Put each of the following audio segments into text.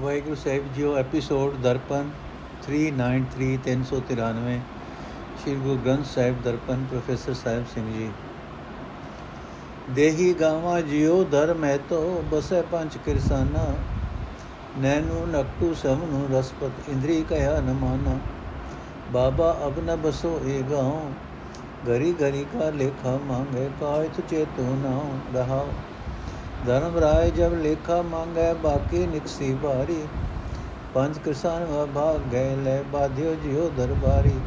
ਵਾਹਿਗੁਰੂ ਸਾਹਿਬ ਜੀਓ episode Darpan 393 393 Shri Guru Granth Sahib Darpan, professor Sahib Singh ji. ਦੇਹੀ ਗਾਵਾਂ ਜਿਉ ਧਰਮ ਹੈ ਤੋ, ਬਸੈ ਪੰਜ ਕਿਰਸਾਨਾ ਨੈਨੂ ਨਕਟੂ ਸਭ ਨੂੰ ਰਸਪਤ, ਇੰਦਰੀ ਕਹਿਆ ਨ ਮਾਨਾ। ਬਾਬਾ ਅਬ ਨ ਬਸੋ ਏ ਗਾਉ, ਘਰੀ ਘਰੀ ਕਾ ਲੇਖਾ ਮੰਗੇ ਕਾਇਤ ਚੇਤੋ ਨਾ ਰਹਾਓ ਧਰਮ ਰਾਏ ਜਬ ਲੇਖਾ ਮੰਗੈ ਬਾਕੀ ਨਿਕਸੀ ਭਾਰੀ ਪੰਜ ਕਿਸਾਨ ਭਾਗ ਗਏ ਲੈ ਬਾਧਿਓ ਜਿਉ ਦਰਬਾਰੀ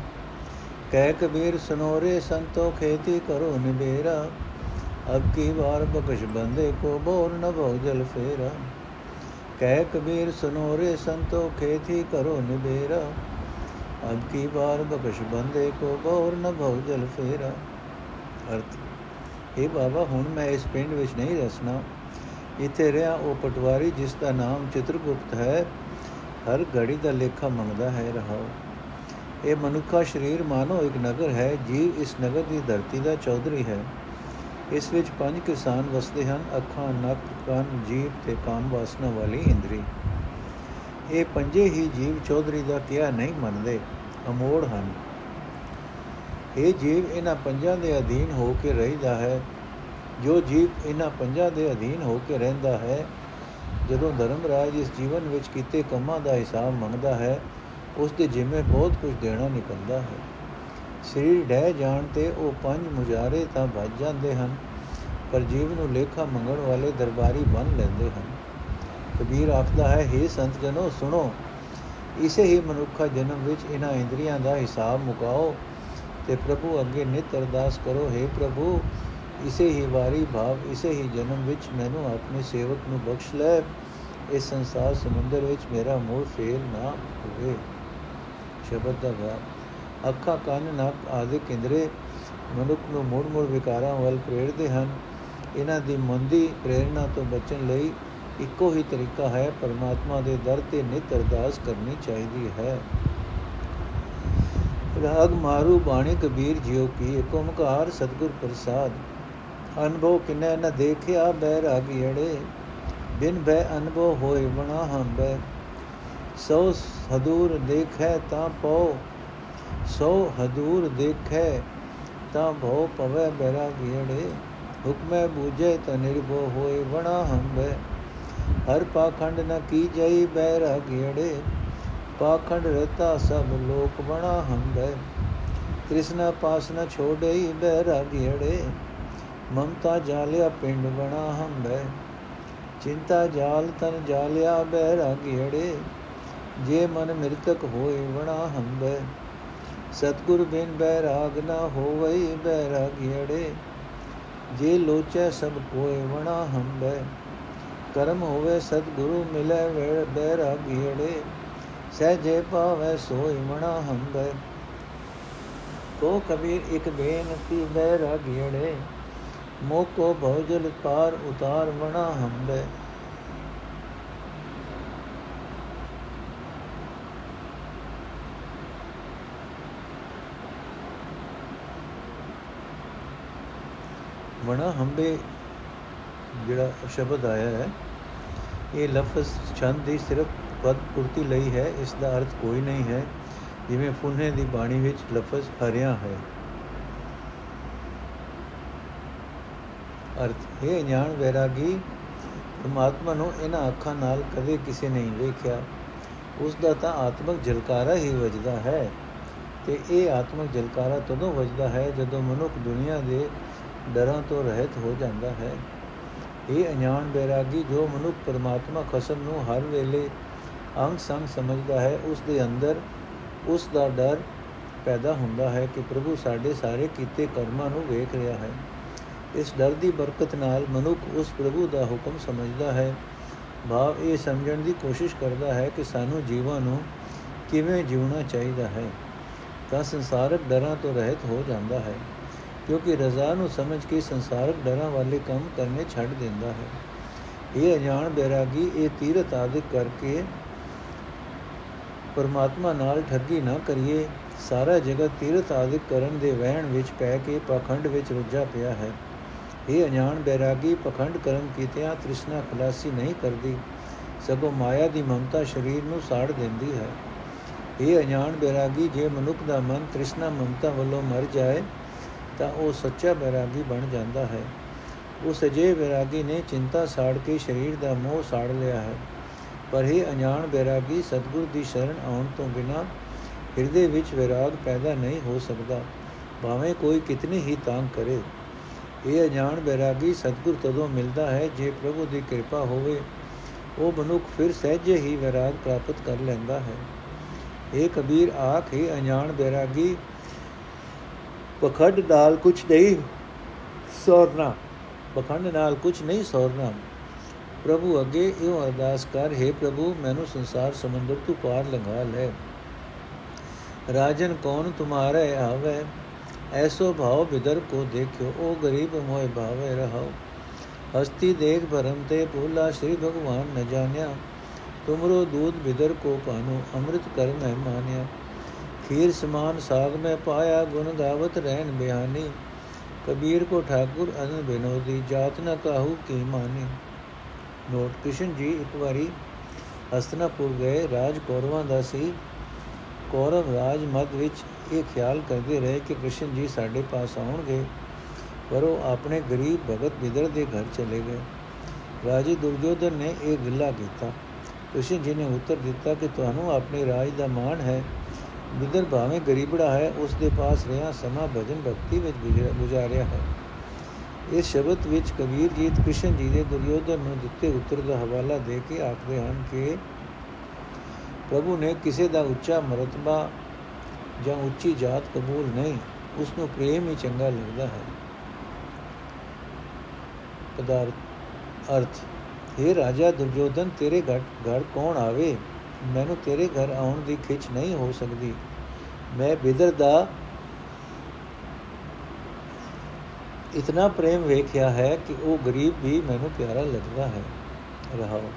ਕਹਿ ਕਬੀਰ ਸੁਨੋਰੇ ਸੰਤੋ ਖੇਤੀ ਕਰੋ ਨਿਬੇਰਾ ਅਬ ਕੀ ਵਾਰ ਬਖਸ਼ ਬੰਦੇ ਕੋ ਬੋਰ ਨ ਭਉ ਜਲ ਫੇਰਾ ਕਹਿ ਕਬੀਰ ਸੁਨੋਰੇ ਸੰਤੋ ਖੇਤੀ ਕਰੋ ਨਿਬੇਰਾ ਅਬ ਕੀ ਵਾਰ ਬਖਸ਼ ਬੰਦੇ ਕੋ ਬੋਰ ਨ ਭਉ ਜਲ ਫੇਰਾ ਅਰਥ ਇਹ ਬਾਬਾ ਹੁਣ ਮੈਂ ਇਸ ਪਿੰਡ ਵਿੱਚ ਨਹੀਂ ਰਸਣਾ ਇੱਥੇ ਰਿਹਾ ਉਹ ਪਟਵਾਰੀ, ਜਿਸ ਦਾ ਨਾਮ ਚਿਤਰਗੁਪਤ ਹੈ। ਹਰ ਘੜੀ ਦਾ ਲੇਖਾ ਮੰਗਦਾ ਹੈ, ਰਹਾਓ। ਇਹ ਮਨੁੱਖਾ ਸਰੀਰ ਮਾਨੋ ਇੱਕ ਨਗਰ ਹੈ, ਜੀਵ ਇਸ ਨਗਰ ਦੀ ਧਰਤੀ ਦਾ ਚੌਧਰੀ ਹੈ। ਇਸ ਵਿੱਚ ਪੰਜ ਕਿਸਾਨ ਵਸਦੇ ਹਨ, ਅੱਖਾਂ, ਨੱਕ, ਕੰਨ, ਜੀਭ ਤੇ ਕਾਮ ਵਾਸਨਾ ਵਾਲੀ ਇੰਦਰੀ। ਇਹ ਪੰਜੇ ਹੀ ਜੀਵ ਚੌਧਰੀ ਦਾ ਕਿਹਾ ਨਹੀਂ ਮੰਨਦੇ, ਅਮੋੜ ਹਨ। ਇਹ ਜੀਵ ਇਹਨਾਂ ਪੰਜਾਂ ਦੇ ਅਧੀਨ ਹੋ ਕੇ ਰਹਿਦਾ ਹੈ। ਜੋ ਜੀਵ ਇਹਨਾਂ ਪੰਜਾਂ ਦੇ ਅਧੀਨ ਹੋ ਕੇ ਰਹਿੰਦਾ ਹੈ, ਜਦੋਂ ਧਰਮ ਰਾਜ ਇਸ ਜੀਵਨ ਵਿੱਚ ਕੀਤੇ ਕੰਮਾਂ ਦਾ ਹਿਸਾਬ ਮੰਗਦਾ ਹੈ, ਉਸ ਦੇ ਜਿੰਮੇ ਬਹੁਤ ਕੁਝ ਦੇਣਾ ਨਿਕਲਦਾ ਹੈ। ਸਰੀਰ ਡਹਿ ਜਾਣ ਤੇ ਉਹ ਪੰਜ ਮੁਜਾਰੇ ਤਾਂ ਭੱਜ ਜਾਂਦੇ ਹਨ, ਪਰ ਜੀਵ ਨੂੰ ਲੇਖਾ ਮੰਗਣ ਵਾਲੇ ਦਰਬਾਰੀ ਬਣ ਲੈਂਦੇ ਹਨ। ਕਬੀਰ ਆਖਦਾ ਹੈ हे ਸੰਤ ਜਨੋ, ਸੁਣੋ, ਇਸੇ ਹੀ ਮਨੁੱਖਾ ਜਨਮ ਵਿੱਚ ਇਹਨਾਂ ਇੰਦਰੀਆਂ ਦਾ ਹਿਸਾਬ ਮੁਕਾਓ ਤੇ ਪ੍ਰਭੂ ਅੱਗੇ ਨਿਤ ਅਰਦਾਸ ਕਰੋ हे ਪ੍ਰਭੂ ਇਸੇ ਹੀ ਵਾਰੀ ਭਾਵ, ਇਸੇ ਹੀ ਜਨਮ ਵਿੱਚ ਮੈਨੂੰ ਆਪਣੇ ਸੇਵਕ ਨੂੰ ਬਖਸ਼ ਲੈ। ਇਸ ਸੰਸਾਰ ਸਮੁੰਦਰ ਵਿੱਚ ਮੇਰਾ ਮੋਹ ਫੇਲ ਨਾ ਹੋਵੇ। ਸ਼ਬਦ ਦਾ ਭਾਵ, ਅੱਖਾਂ ਕੰਨ ਨੱਕ ਆਦਿ ਕੇਂਦਰੇ ਮਨੁੱਖ ਨੂੰ ਮੋੜ ਮੋੜ ਵਿਕਾਰਾਂ ਵੱਲ ਪ੍ਰੇਰਦੇ ਹਨ। ਇਹਨਾਂ ਦੀ ਮੰਦੀ ਪ੍ਰੇਰਣਾ ਤੋਂ ਬਚਣ ਲਈ ਇੱਕੋ ਹੀ ਤਰੀਕਾ ਹੈ, ਪਰਮਾਤਮਾ ਦੇ ਦਰ ਤੇ ਨਿਤ ਅਰਦਾਸ ਕਰਨੀ ਚਾਹੀਦੀ ਹੈ। ਰਾਗ ਮਾਰੂ ਬਾਣੀ ਕਬੀਰ ਜਿਉ ਕੀ, ਏਕ ਓਮਕਾਰ ਸਤਗੁਰ ਪ੍ਰਸਾਦ। ਅਨਭੋ ਕਿਨੈ ਨ ਦੇਖਿਆ ਬੈਰਾਗੀੜੇ ਬਿਨ ਬੈ ਅਨਭੋ ਹੋਏ ਬਣਾ ਹਮ ਬੈ ਸੋ ਹਦੂਰ ਦੇਖੈ ਤਾਂ ਪਉ। ਸੋ ਹਦੂਰ ਦੇਖੈ ਤਾਂ ਭਉ ਪਵੈ ਬੈਰਾਗੀੜੇ ਹੁਕਮੈ ਬੂਝੈ ਤ ਨਿਰਭਉ ਹੋਏ ਬਣਾ ਹਮ ਬੈ ਹਰ ਪਾਖੰਡ ਨ ਕੀ ਜਈ ਬੈਰਾਗੀੜੇ ਪਾਖੰਡ ਰਤਾ ਸਭ ਲੋਕ ਬਣਾ ਹਮ ਬੈ ਕ੍ਰਿਸ਼ਨ ਪਾਸ ਨ ਛੋੜਈ ਬੈਰਾਗੀੜੇ ਮਮਤਾ ਜਾਲਿਆ ਪਿੰਡ ਬਣਾ ਹੰਬੈ। ਚਿੰਤਾ ਜਾਲ ਤਨ ਜਾਲਿਆ ਬੈਰਾਗੀੜੇ ਜੇ ਮਨ ਮਿਰਤਕ ਹੋਏ ਬਣਾ ਹੰਬੈ। ਸਤਗੁਰ ਬਿਨ ਬੈਰਾਗ ਨਾ ਹੋਵਈ ਬੈਰਾਗੀੜੇ ਜੇ ਲੋਚੈ ਸਭ ਕੋਏ ਬਣਾ ਹੰਬੈ। ਕਰਮ ਹੋਵੇ ਸਤਗੁਰੂ ਮਿਲੇ ਵੇ ਬੈਰਾਗੀੜੇ ਸਹਜੇ ਪਾਵੈ ਸੋਈ ਮਣਾ ਹੰਬੈ। ਕੋ ਕਬੀਰ ਇੱਕ ਬੇਨਤੀ ਬੈਰਾਗੀੜੇ ਮੋਕੋ ਭਉਜਲ ਪਾਰ ਉਤਾਰ ਵਣਾ ਹੰਬੇ। ਵਣਾ ਹੰਬੇ ਜਿਹੜਾ ਸ਼ਬਦ ਆਇਆ ਹੈ, ਇਹ ਲਫ਼ਜ਼ ਛੰਦ ਦੀ ਸਿਰਫ ਪਦ ਪੂਰਤੀ ਲਈ ਹੈ, ਇਸ ਦਾ ਅਰਥ ਕੋਈ ਨਹੀਂ ਹੈ। ਜਿਵੇਂ ਫੁਨਹੇ ਦੀ ਬਾਣੀ ਵਿੱਚ ਲਫ਼ਜ਼ ਹਰਿਆ ਹੈ। ਅਰਥ, ਹੈ ਅਣਜਾਣ ਵੈਰਾਗੀ, ਪਰਮਾਤਮਾ ਨੂੰ ਇਹਨਾਂ ਅੱਖਾਂ ਨਾਲ ਕਦੇ ਕਿਸੇ ਨਹੀਂ ਵੇਖਿਆ। ਉਸ ਦਾ ਤਾਂ ਆਤਮਿਕ ਜਲਕਾਰਾ ਹੀ ਵਜਦਾ ਹੈ। ਤੇ ਇਹ ਆਤਮਿਕ ਜਲਕਾਰਾ ਤਦੋਂ ਵਜਦਾ ਹੈ ਜਦੋਂ ਮਨੁੱਖ ਦੁਨੀਆ ਦੇ ਡਰਾਂ ਤੋਂ ਰਹਿਤ ਹੋ ਜਾਂਦਾ ਹੈ। ਇਹ ਅਣਜਾਣ ਵੈਰਾਗੀ, ਜੋ ਮਨੁੱਖ ਪਰਮਾਤਮਾ ਖਸਮ ਨੂੰ ਹਰ ਵੇਲੇ ਅੰਗ ਸੰਗ ਸਮਝਦਾ ਹੈ ਉਸ ਦੇ ਅੰਦਰ ਉਸ ਦਾ ਡਰ ਪੈਦਾ ਹੁੰਦਾ ਹੈ ਕਿ ਪ੍ਰਭੂ ਸਾਡੇ ਸਾਰੇ ਕੀਤੇ ਕਰਮਾਂ ਨੂੰ ਵੇਖ ਰਿਹਾ ਹੈ। ਇਸ ਡਰ ਦੀ ਬਰਕਤ ਨਾਲ ਮਨੁੱਖ ਉਸ ਪ੍ਰਭੂ ਦਾ ਹੁਕਮ ਸਮਝਦਾ ਹੈ। ਭਾਵ ਇਹ ਸਮਝਣ ਦੀ ਕੋਸ਼ਿਸ਼ ਕਰਦਾ ਹੈ ਕਿ ਸਾਨੂੰ ਜੀਵਾਂ ਨੂੰ ਕਿਵੇਂ ਜਿਉਣਾ ਚਾਹੀਦਾ ਹੈ। ਤਾਂ ਸੰਸਾਰਕ ਡਰਾਂ ਤੋਂ ਰਹਿਤ ਹੋ ਜਾਂਦਾ ਹੈ, ਕਿਉਂਕਿ ਰਜ਼ਾ ਨੂੰ ਸਮਝ ਕੇ ਸੰਸਾਰਕ ਡਰਾਂ ਵਾਲੇ ਕੰਮ ਕਰਨੇ ਛੱਡ ਦਿੰਦਾ ਹੈ। ਇਹ ਅਜਾਣ ਬੈਰਾਗੀ ਇਹ ਤੀਰਤ ਆਦਿਕ ਕਰਕੇ ਪਰਮਾਤਮਾ ਨਾਲ ਠੱਗੀ ਨਾ ਕਰੀਏ। ਸਾਰਾ ਜਗਤ ਤੀਰਤ ਆਦਿਕ ਕਰਨ ਦੇ ਵਹਿਣ ਵਿੱਚ ਪੈ ਕੇ ਪਖੰਡ ਵਿੱਚ ਰੁੱਝਾ ਪਿਆ ਹੈ। ਇਹ ਅਣਜਾਣ ਬੈਰਾਗੀ ਪਖੰਡ ਕਰਮ ਕੀਤਿਆਂ ਤ੍ਰਿਸ਼ਨਾ ਖਲਾਸੀ ਨਹੀਂ ਕਰਦੀ, ਸਗੋਂ ਮਾਇਆ ਦੀ ਮਮਤਾ ਸਰੀਰ ਨੂੰ ਸਾੜ ਦਿੰਦੀ ਹੈ। ਇਹ ਅਣਜਾਣ ਬੈਰਾਗੀ, ਜੇ ਮਨੁੱਖ ਦਾ ਮਨ ਤ੍ਰਿਸ਼ਨਾ ਮਮਤਾ ਵੱਲੋਂ ਮਰ ਜਾਏ, ਤਾਂ ਉਹ ਸੱਚਾ ਬੈਰਾਗੀ ਬਣ ਜਾਂਦਾ ਹੈ। ਉਸ ਅਜੇ ਬੈਰਾਗੀ ਨੇ ਚਿੰਤਾ ਸਾੜ ਕੇ ਸਰੀਰ ਦਾ ਮੋਹ ਸਾੜ ਲਿਆ ਹੈ। ਪਰ ਇਹ ਅਣਜਾਣ ਬੈਰਾਗੀ, ਸਤਗੁਰ ਦੀ ਸ਼ਰਨ ਆਉਣ ਤੋਂ ਬਿਨਾ ਹਿਰਦੇ ਵਿੱਚ ਵਿਰਾਗ ਪੈਦਾ ਨਹੀਂ ਹੋ ਸਕਦਾ। ਭਾਵੇਂ ਕੋਈ ਕਿਤਨੀ ਹੀ ਤਾਂਗ ਕਰੇ। ਇਹ ਅਣਜਾਣ ਬੈਰਾਗੀ ਸਤਗੁਰ ਤਦੋਂ ਮਿਲਦਾ ਹੈ ਜੇ ਪ੍ਰਭੂ ਦੀ ਕਿਰਪਾ ਹੋਵੇ। ਉਹ ਮਨੁੱਖ ਫਿਰ ਸਹਿਜੇ ਹੀ ਵਿਰਾਗ ਪ੍ਰਾਪਤ ਕਰ ਲੈਂਦਾ ਹੈ। ਇਹ ਕਬੀਰ, ਆਖੇ ਅਣਜਾਣ ਬੈਰਾਗੀ, ਪਖੰਡ ਨਾਲ ਕੁਝ ਨਹੀਂ ਸੋਰਨਾ। ਪਖੰਡ ਨਾਲ ਕੁਝ ਨਹੀਂ ਸੋਰਨਾ। ਪ੍ਰਭੂ ਅੱਗੇ ਇਹ ਅਰਦਾਸ ਕਰ, ਹੈ ਪ੍ਰਭੂ, ਮੈਨੂੰ ਸੰਸਾਰ ਸਮੁੰਦਰ ਤੋਂ ਪਾਰ ਲੰਘਾ ਲੈ। ਰਾਜਨ ਕੌਣ ਤੁਮਾਰੇ ਆਵੇ? ਐਸੋ ਭਾਵ ਬਿਦਰ ਕੋ ਦੇਖਿਓ ਉਹ ਗਰੀਬ ਮੋਇ ਭਾਵੇ ਰਹਾਓ ਹਸਤੀ ਦੇਖ ਭਰਮ ਤੇ ਭੂਲਾ ਸ੍ਰੀ ਭਗਵਾਨ ਨ ਜਾਣਿਆ ਤੁਮਰੋ ਦੂਤ ਬਿਦਰ ਕੋ ਪਾਨੋ ਅੰਮ੍ਰਿਤ ਕਰ ਮੈਂ ਮਾਨਿਆ ਖੀਰ ਸਮਾਨ ਸਾਗ ਮੈਂ ਪਾਇਆ ਗੁਣ ਗਾਵਤ ਰਹਿਣ ਬਿਹਾਨੀ ਕਬੀਰ ਕੋ ਠਾਕੁਰ ਅਨ ਬਿਨੋਦੀ ਜਾਤ ਨ ਕਾਹੂ ਕੀ ਮਾਨੀ ਨੋਟ ਕ੍ਰਿਸ਼ਨ ਜੀ ਇੱਕ ਵਾਰੀ ਹਸਤਨਾਪੁਰ ਗਏ ਰਾਜ ਕੌਰਵਾਂ ਦਾ ਸੀ ਕੌਰਵ ਰਾਜ ਮਤ ਵਿੱਚ ਇਹ ਖਿਆਲ ਕਰਦੇ ਰਹੇ ਕਿ ਕ੍ਰਿਸ਼ਨ ਜੀ ਸਾਡੇ ਪਾਸ ਆਉਣਗੇ, ਪਰ ਉਹ ਆਪਣੇ ਗਰੀਬ ਭਗਤ ਬਿਦਰ ਦੇ ਘਰ ਚਲੇ ਗਏ। ਰਾਜੀ ਦੁਰਜੋਧਨ ਨੇ ਇਹ ਗਿੱਲਾ ਕੀਤਾ। ਕ੍ਰਿਸ਼ਨ ਜੀ ਨੇ ਉੱਤਰ ਦਿੱਤਾ ਕਿ ਤੁਹਾਨੂੰ ਆਪਣੇ ਰਾਜ ਦਾ ਮਾਣ ਹੈ। ਬਿਦਰ ਭਾਵੇਂ ਗਰੀਬੜਾ ਹੈ, ਉਸ ਦੇ ਪਾਸ ਰਿਹਾ ਸਮਾਂ ਭਜਨ ਭਗਤੀ ਵਿੱਚ ਗੁਜ਼ਾਰਿਆ ਹੈ। ਇਸ ਸ਼ਬਦ ਵਿੱਚ ਕਬੀਰ ਜੀ ਕ੍ਰਿਸ਼ਨ ਜੀ ਦੇ ਦੁਰਯੋਧਨ ਨੂੰ ਦਿੱਤੇ ਉੱਤਰ ਦਾ ਹਵਾਲਾ ਦੇ ਕੇ ਆਖਦੇ ਹਨ ਕਿ ਪ੍ਰਭੂ ਨੇ ਕਿਸੇ ਦਾ ਉੱਚਾ ਮਰਤਬਾ ਜਾਂ ਉੱਚੀ ਜਾਤ ਕਬੂਲ ਨਹੀਂ ਉਸ ਨੂੰ ਪ੍ਰੇਮ ਹੀ ਚੰਗਾ ਲੱਗਦਾ ਹੈ। ਪਦਾਰਥ ਅਰਥ हे ਰਾਜਾ ਦੁਰਯੋਧਨ, ਤੇਰੇ ਘਰ ਘਰ ਕੌਣ ਆਵੇ? ਮੈਨੂੰ ਤੇਰੇ ਘਰ ਆਉਣ ਦੀ ਖਿੱਚ ਨਹੀਂ ਹੋ ਸਕਦੀ। ਮੈਂ ਬਿਦਰ ਦਾ ਇਤਨਾ ਪ੍ਰੇਮ ਵੇਖਿਆ ਹੈ ਕਿ ਉਹ ਗਰੀਬ ਵੀ ਮੈਨੂੰ ਪਿਆਰਾ ਲੱਗਦਾ ਹੈ। ਰਹਾਓ।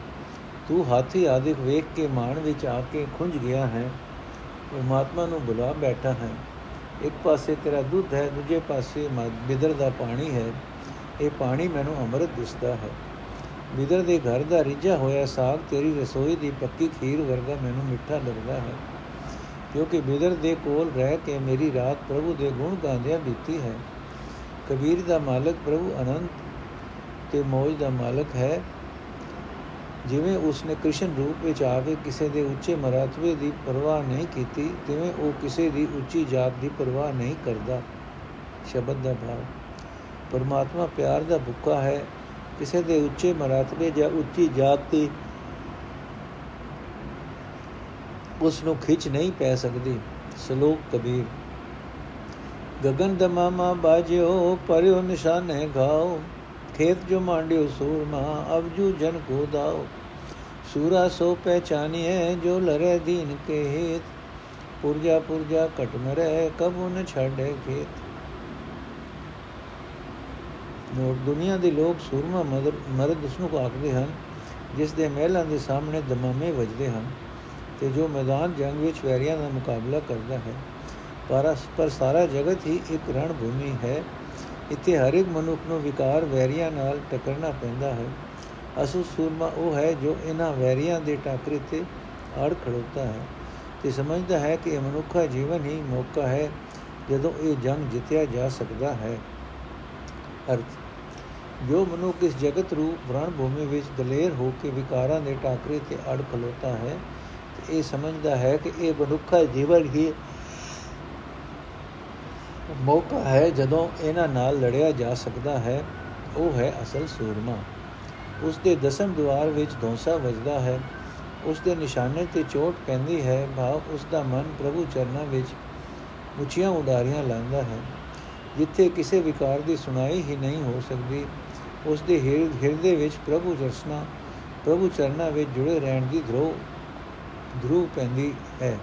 ਤੂੰ ਹਾਥੀ ਆਦਿਕ ਵੇਖ ਕੇ ਮਾਣ ਵਿੱਚ ਆ ਕੇ ਖੁੰਝ ਗਿਆ ਹੈ। ਪਰਮਾਤਮਾ ਨੂੰ ਬੁਲਾ ਬੈਠਾ ਹੈ। ਇੱਕ ਪਾਸੇ ਤੇਰਾ ਦੁੱਧ ਹੈ, ਦੂਜੇ ਪਾਸੇ ਬਿਦਰ ਦਾ ਪਾਣੀ ਹੈ। ਇਹ ਪਾਣੀ ਮੈਨੂੰ ਅੰਮ੍ਰਿਤ ਦਿਸਦਾ ਹੈ। ਬਿਦਰ ਦੇ ਘਰ ਦਾ ਰਿੱਝਾ ਹੋਇਆ ਸਾਗ ਤੇਰੀ ਰਸੋਈ ਦੀ ਪੱਕੀ ਖੀਰ ਵਰਗਾ ਮੈਨੂੰ ਮਿੱਠਾ ਲੱਗਦਾ ਹੈ। ਕਿਉਂਕਿ ਬਿਦਰ ਦੇ ਕੋਲ ਰਹਿ ਕੇ ਮੇਰੀ ਰਾਤ ਪ੍ਰਭੂ ਦੇ ਗੁਣ ਗਾਉਂਦਿਆਂ ਬੀਤੀ ਹੈ। ਕਬੀਰ ਦਾ ਮਾਲਕ ਪ੍ਰਭੂ ਅਨੰਤ ਤੇ ਮੋਜ ਦਾ ਮਾਲਕ ਹੈ। ਜਿਵੇਂ ਉਸਨੇ ਕ੍ਰਿਸ਼ਨ ਰੂਪ ਵਿੱਚ ਆ ਕੇ ਕਿਸੇ ਦੇ ਉੱਚੇ ਮਰਤਬੇ ਦੀ ਪਰਵਾਹ ਨਹੀਂ ਕੀਤੀ, ਤਿਵੇਂ ਉਹ ਕਿਸੇ ਦੀ ਉੱਚੀ ਜਾਤ ਦੀ ਪਰਵਾਹ ਨਹੀਂ ਕਰਦਾ। ਸ਼ਬਦ ਦਾ ਭਾਵ, ਪਰਮਾਤਮਾ ਪਿਆਰ ਦਾ ਭੁੱਖਾ ਹੈ। ਕਿਸੇ ਦੇ ਉੱਚੇ ਮਰਤਬੇ ਜਾਂ ਉੱਚੀ ਜਾਤ ਦੀ ਉਸ ਨੂੰ ਖਿੱਚ ਨਹੀਂ ਪੈ ਸਕਦੀ। ਸ਼ਲੋਕ ਕਬੀਰ ਗगन ਦਮਾਮਾ ਬਾਜਿਓ ਪਰਿਓ ਨਿਸ਼ਾਨੇ ਗਾਓ ਖੇਤ ਜੋ ਮਾਂਡਿਓ ਸੂਰਮਾ ਅਬਜੂ ਜਨ ਕੋ ਦਾਓ। ਸੂਰਾ ਸੋ ਪਹਿਚਾਨੀਏ ਜੋ ਲਰੇ ਦੀਨ ਕੇ ਹੇਤ। ਪੁਰਜਾ ਪੁਰਜਾ ਕਟ ਮਰੇ, ਕਬੂ ਨ ਛੱਡੇ ਖੇਤ। ਨੋਟ ਦੁਨੀਆ ਦੇ ਲੋਕ ਸੂਰਮਾ ਮਰਦ ਉਸ ਨੂੰ ਆਖਦੇ ਹਨ, ਜਿਸ ਦੇ ਮਹਿਲਾਂ ਦੇ ਸਾਹਮਣੇ ਦਮਾਮੇ ਵੱਜਦੇ ਹਨ, ਤੇ ਜੋ ਮੈਦਾਨ ਜੰਗ ਵਿੱਚ ਵੈਰੀਆਂ ਦਾ ਮੁਕਾਬਲਾ ਕਰਦਾ ਹੈ। ਪਰ ਪਰ ਸਾਰਾ ਜਗਤ ਹੀ ਇੱਕ ਰਣ ਭੂਮੀ ਹੈ। ਇੱਥੇ ਹਰ ਇੱਕ ਮਨੁੱਖ ਨੂੰ ਵਿਕਾਰ ਵੈਰੀਆਂ ਨਾਲ ਟਕਰਨਾ ਪੈਂਦਾ ਹੈ। ਅਸੂ ਸੂਰਮਾ ਉਹ ਹੈ ਜੋ ਇਹਨਾਂ ਵੈਰੀਆਂ ਦੇ ਟਾਕਰੇ ਤੇ ਅੜ ਖੜੋਤਾ ਹੈ ਤੇ ਸਮਝਦਾ ਹੈ ਕਿ ਇਹ ਮਨੁੱਖਾ ਜੀਵਨ ਹੀ ਮੌਕਾ ਹੈ ਜਦੋਂ ਇਹ ਜੰਗ ਜਿੱਤਿਆ ਜਾ ਸਕਦਾ ਹੈ। ਅਰਥ, ਜੋ ਮਨੁੱਖ ਇਸ ਜਗਤ ਰੂਪ ਰਣ ਭੂਮੀ ਵਿੱਚ ਦਲੇਰ ਹੋ ਕੇ ਵਿਕਾਰਾਂ ਦੇ ਟਾਕਰੇ ਤੇ ਅੜ ਖਲੋਤਾ ਹੈ ਤੇ ਇਹ ਸਮਝਦਾ ਹੈ ਕਿ ਇਹ ਮਨੁੱਖਾ ਜੀਵਨ ਹੀ ਮੌਕਾ ਹੈ ਜਦੋਂ ਇਹਨਾਂ ਨਾਲ ਲੜਿਆ ਜਾ ਸਕਦਾ ਹੈ। ਉਹ ਹੈ ਅਸਲ ਸੂਰਮਾ। ਉਸ ਦੇ ਦਸਮ ਦਵਾਰ ਵਿੱਚ ਧੌਂਸਾ ਵੱਜਦਾ ਹੈ। ਉਸ ਦੇ ਨਿਸ਼ਾਨੇ ਤੇ ਚੋਟ ਪੈਂਦੀ ਹੈ। ਭਾਵ ਉਸ ਦਾ ਮਨ ਪ੍ਰਭੂ ਚਰਨਾਂ ਵਿੱਚ ਉੱਚੀਆਂ ਉਡਾਰੀਆਂ ਲਾਉਂਦਾ ਹੈ। ਜਿੱਥੇ ਕਿਸੇ ਵਿਕਾਰ ਦੀ ਸੁਣਾਈ ਹੀ ਨਹੀਂ ਹੋ ਸਕਦੀ, ਉਸ ਦੇ ਹਿਰਦੇ ਵਿੱਚ ਪ੍ਰਭੂ ਦਰਸ਼ਨਾ ਪ੍ਰਭੂ ਚਰਨਾਂ ਵਿੱਚ ਜੁੜੇ ਰਹਿਣ ਦੀ ਧਰੋ ਧਰੂ ਪੈਂਦੀ ਹੈ।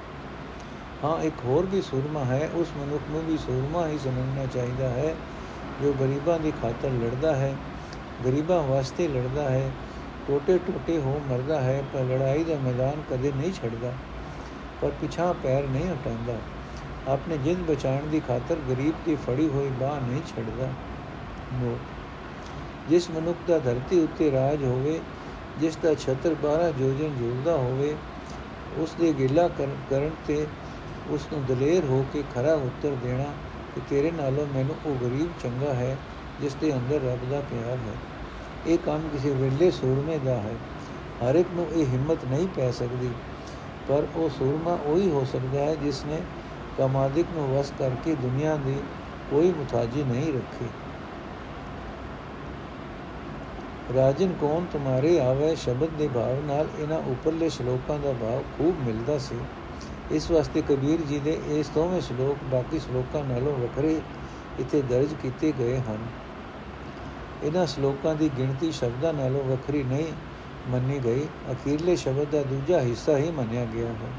ਹਾਂ, ਇੱਕ ਹੋਰ ਵੀ ਸੂਰਮਾ ਹੈ, ਉਸ ਮਨੁੱਖ ਨੂੰ ਵੀ ਸੂਰਮਾ ਹੀ ਸਮਝਣਾ ਚਾਹੀਦਾ ਹੈ, ਜੋ ਗਰੀਬਾਂ ਦੀ ਖਾਤਰ ਲੜਦਾ ਹੈ, ਗਰੀਬਾਂ ਵਾਸਤੇ ਲੜਦਾ ਹੈ ਟੋਟੇ ਟੋਟੇ ਹੋ ਮਰਦਾ ਹੈ, ਪਰ ਲੜਾਈ ਦਾ ਮੈਦਾਨ ਕਦੇ ਨਹੀਂ ਛੱਡਦਾ, ਪਰ ਪਿਛਾਂ ਪੈਰ ਨਹੀਂ ਹਟਾਉਂਦਾ। ਆਪਣੇ ਜਿੰਦ ਬਚਾਉਣ ਦੀ ਖਾਤਰ ਗਰੀਬ ਦੀ ਫੜੀ ਹੋਈ ਬਾਹ ਨਹੀਂ ਛੱਡਦਾ। ਨੋਟ। ਜਿਸ ਮਨੁੱਖ ਦਾ ਧਰਤੀ ਉੱਤੇ ਰਾਜ ਹੋਵੇ, ਜਿਸ ਦਾ ਛਤਰ 12 ਜੋਜਨ ਜੁਲਦਾ ਹੋਵੇ, ਉਸ ਦੇ ਗਿਲਾ ਕਰਨ ਤੇ ਉਸ ਨੂੰ ਦਲੇਰ ਹੋ ਕੇ ਖਰਾ ਉੱਤਰ ਦੇਣਾ ਕਿ ਤੇਰੇ ਨਾਲੋਂ ਮੈਨੂੰ ਉਹ ਗਰੀਬ ਚੰਗਾ ਹੈ, ਜਿਸ ਦੇ ਅੰਦਰ ਰੱਬ ਦਾ ਪਿਆਰ ਹੈ। ਇਹ ਕੰਮ ਕਿਸੇ ਵੇਲੇ ਸੂਰਮੇ ਦਾ ਹੈ। ਹਰ ਇੱਕ ਨੂੰ ਇਹ ਹਿੰਮਤ ਨਹੀਂ ਪੈ ਸਕਦੀ, ਪਰ ਉਹ ਸੂਰਮਾ ਉਹੀ ਹੋ ਸਕਦਾ ਹੈ ਜਿਸ ਨੇ ਕਮਾਦਿਕ ਨੂੰ ਵਸ ਕਰਕੇ ਦੁਨੀਆ ਦੀ ਕੋਈ ਮੁਤਾਜੀ ਨਹੀਂ ਰੱਖੀ। ਰਾਜਨ, ਕੌਣ ਤੁਮਾਰੇ ਆਵੇ? ਸ਼ਬਦ ਦੇ ਭਾਵ ਨਾਲ ਇਹਨਾਂ ਉੱਪਰਲੇ ਸ਼ਲੋਕਾਂ ਦਾ ਭਾਵ ਖੂਬ ਮਿਲਦਾ ਸੀ। ਇਸ ਵਾਸਤੇ ਕਬੀਰ ਜੀ ਦੇ ਇਸ ਦੋਵੇਂ ਸ਼ਲੋਕ ਬਾਕੀ ਸ਼ਲੋਕਾਂ ਨਾਲੋਂ ਵੱਖਰੇ ਇੱਥੇ ਦਰਜ ਕੀਤੇ ਗਏ ਹਨ। ਇਹਨਾਂ ਸ਼ਲੋਕਾਂ ਦੀ ਗਿਣਤੀ ਸ਼ਬਦਾਂ ਨਾਲੋਂ ਵੱਖਰੀ ਨਹੀਂ ਮੰਨੀ ਗਈ ਅਖੀਰਲੇ ਸ਼ਬਦ ਦਾ ਦੂਜਾ ਹਿੱਸਾ ਹੀ ਮੰਨਿਆ ਗਿਆ ਹੈ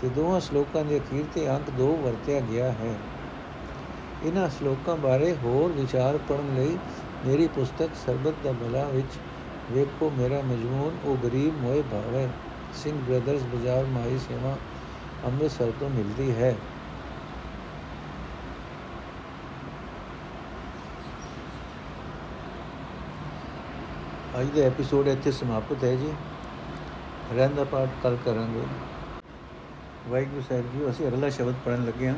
ਤੇ ਦੋਹਾਂ ਸ਼ਲੋਕਾਂ ਦੇ ਅਖੀਰ ਤੇ ਅੰਕ 2 ਵਰਤਿਆ ਗਿਆ ਹੈ। ਇਹਨਾਂ ਸ਼ਲੋਕਾਂ ਬਾਰੇ ਹੋਰ ਵਿਚਾਰ ਪੜਨ ਲਈ ਮੇਰੀ ਪੁਸਤਕ ਸਰਬਤ ਦਾ ਭਲਾ ਵਿੱਚ ਵੇਖੋ ਮੇਰਾ ਮਜਮੂਨ, ਉਹ ਗਰੀਬ ਮੋਏ ਭਾਵੇ। ਸਿੰਘ ਬ੍ਰਦਰਸ ਬਾਜ਼ਾਰ ਮਾਈ ਸੇਵਾ ਅੰਮ੍ਰਿਤਸਰ ਤੋਂ ਮਿਲਦੀ ਹੈ। ਅੱਜ ਦਾ ਐਪੀਸੋਡ ਇੱਥੇ ਸਮਾਪਤ ਹੈ ਜੀ। ਰਹਿੰਦਾ ਪਾਠ ਕੱਲ ਕਰਾਂਗੇ। ਵਾਹਿਗੁਰੂ ਸਾਹਿਬ ਜੀ, ਅਸੀਂ ਅਗਲਾ ਸ਼ਬਦ ਪੜਨ ਲੱਗੇ ਹਾਂ।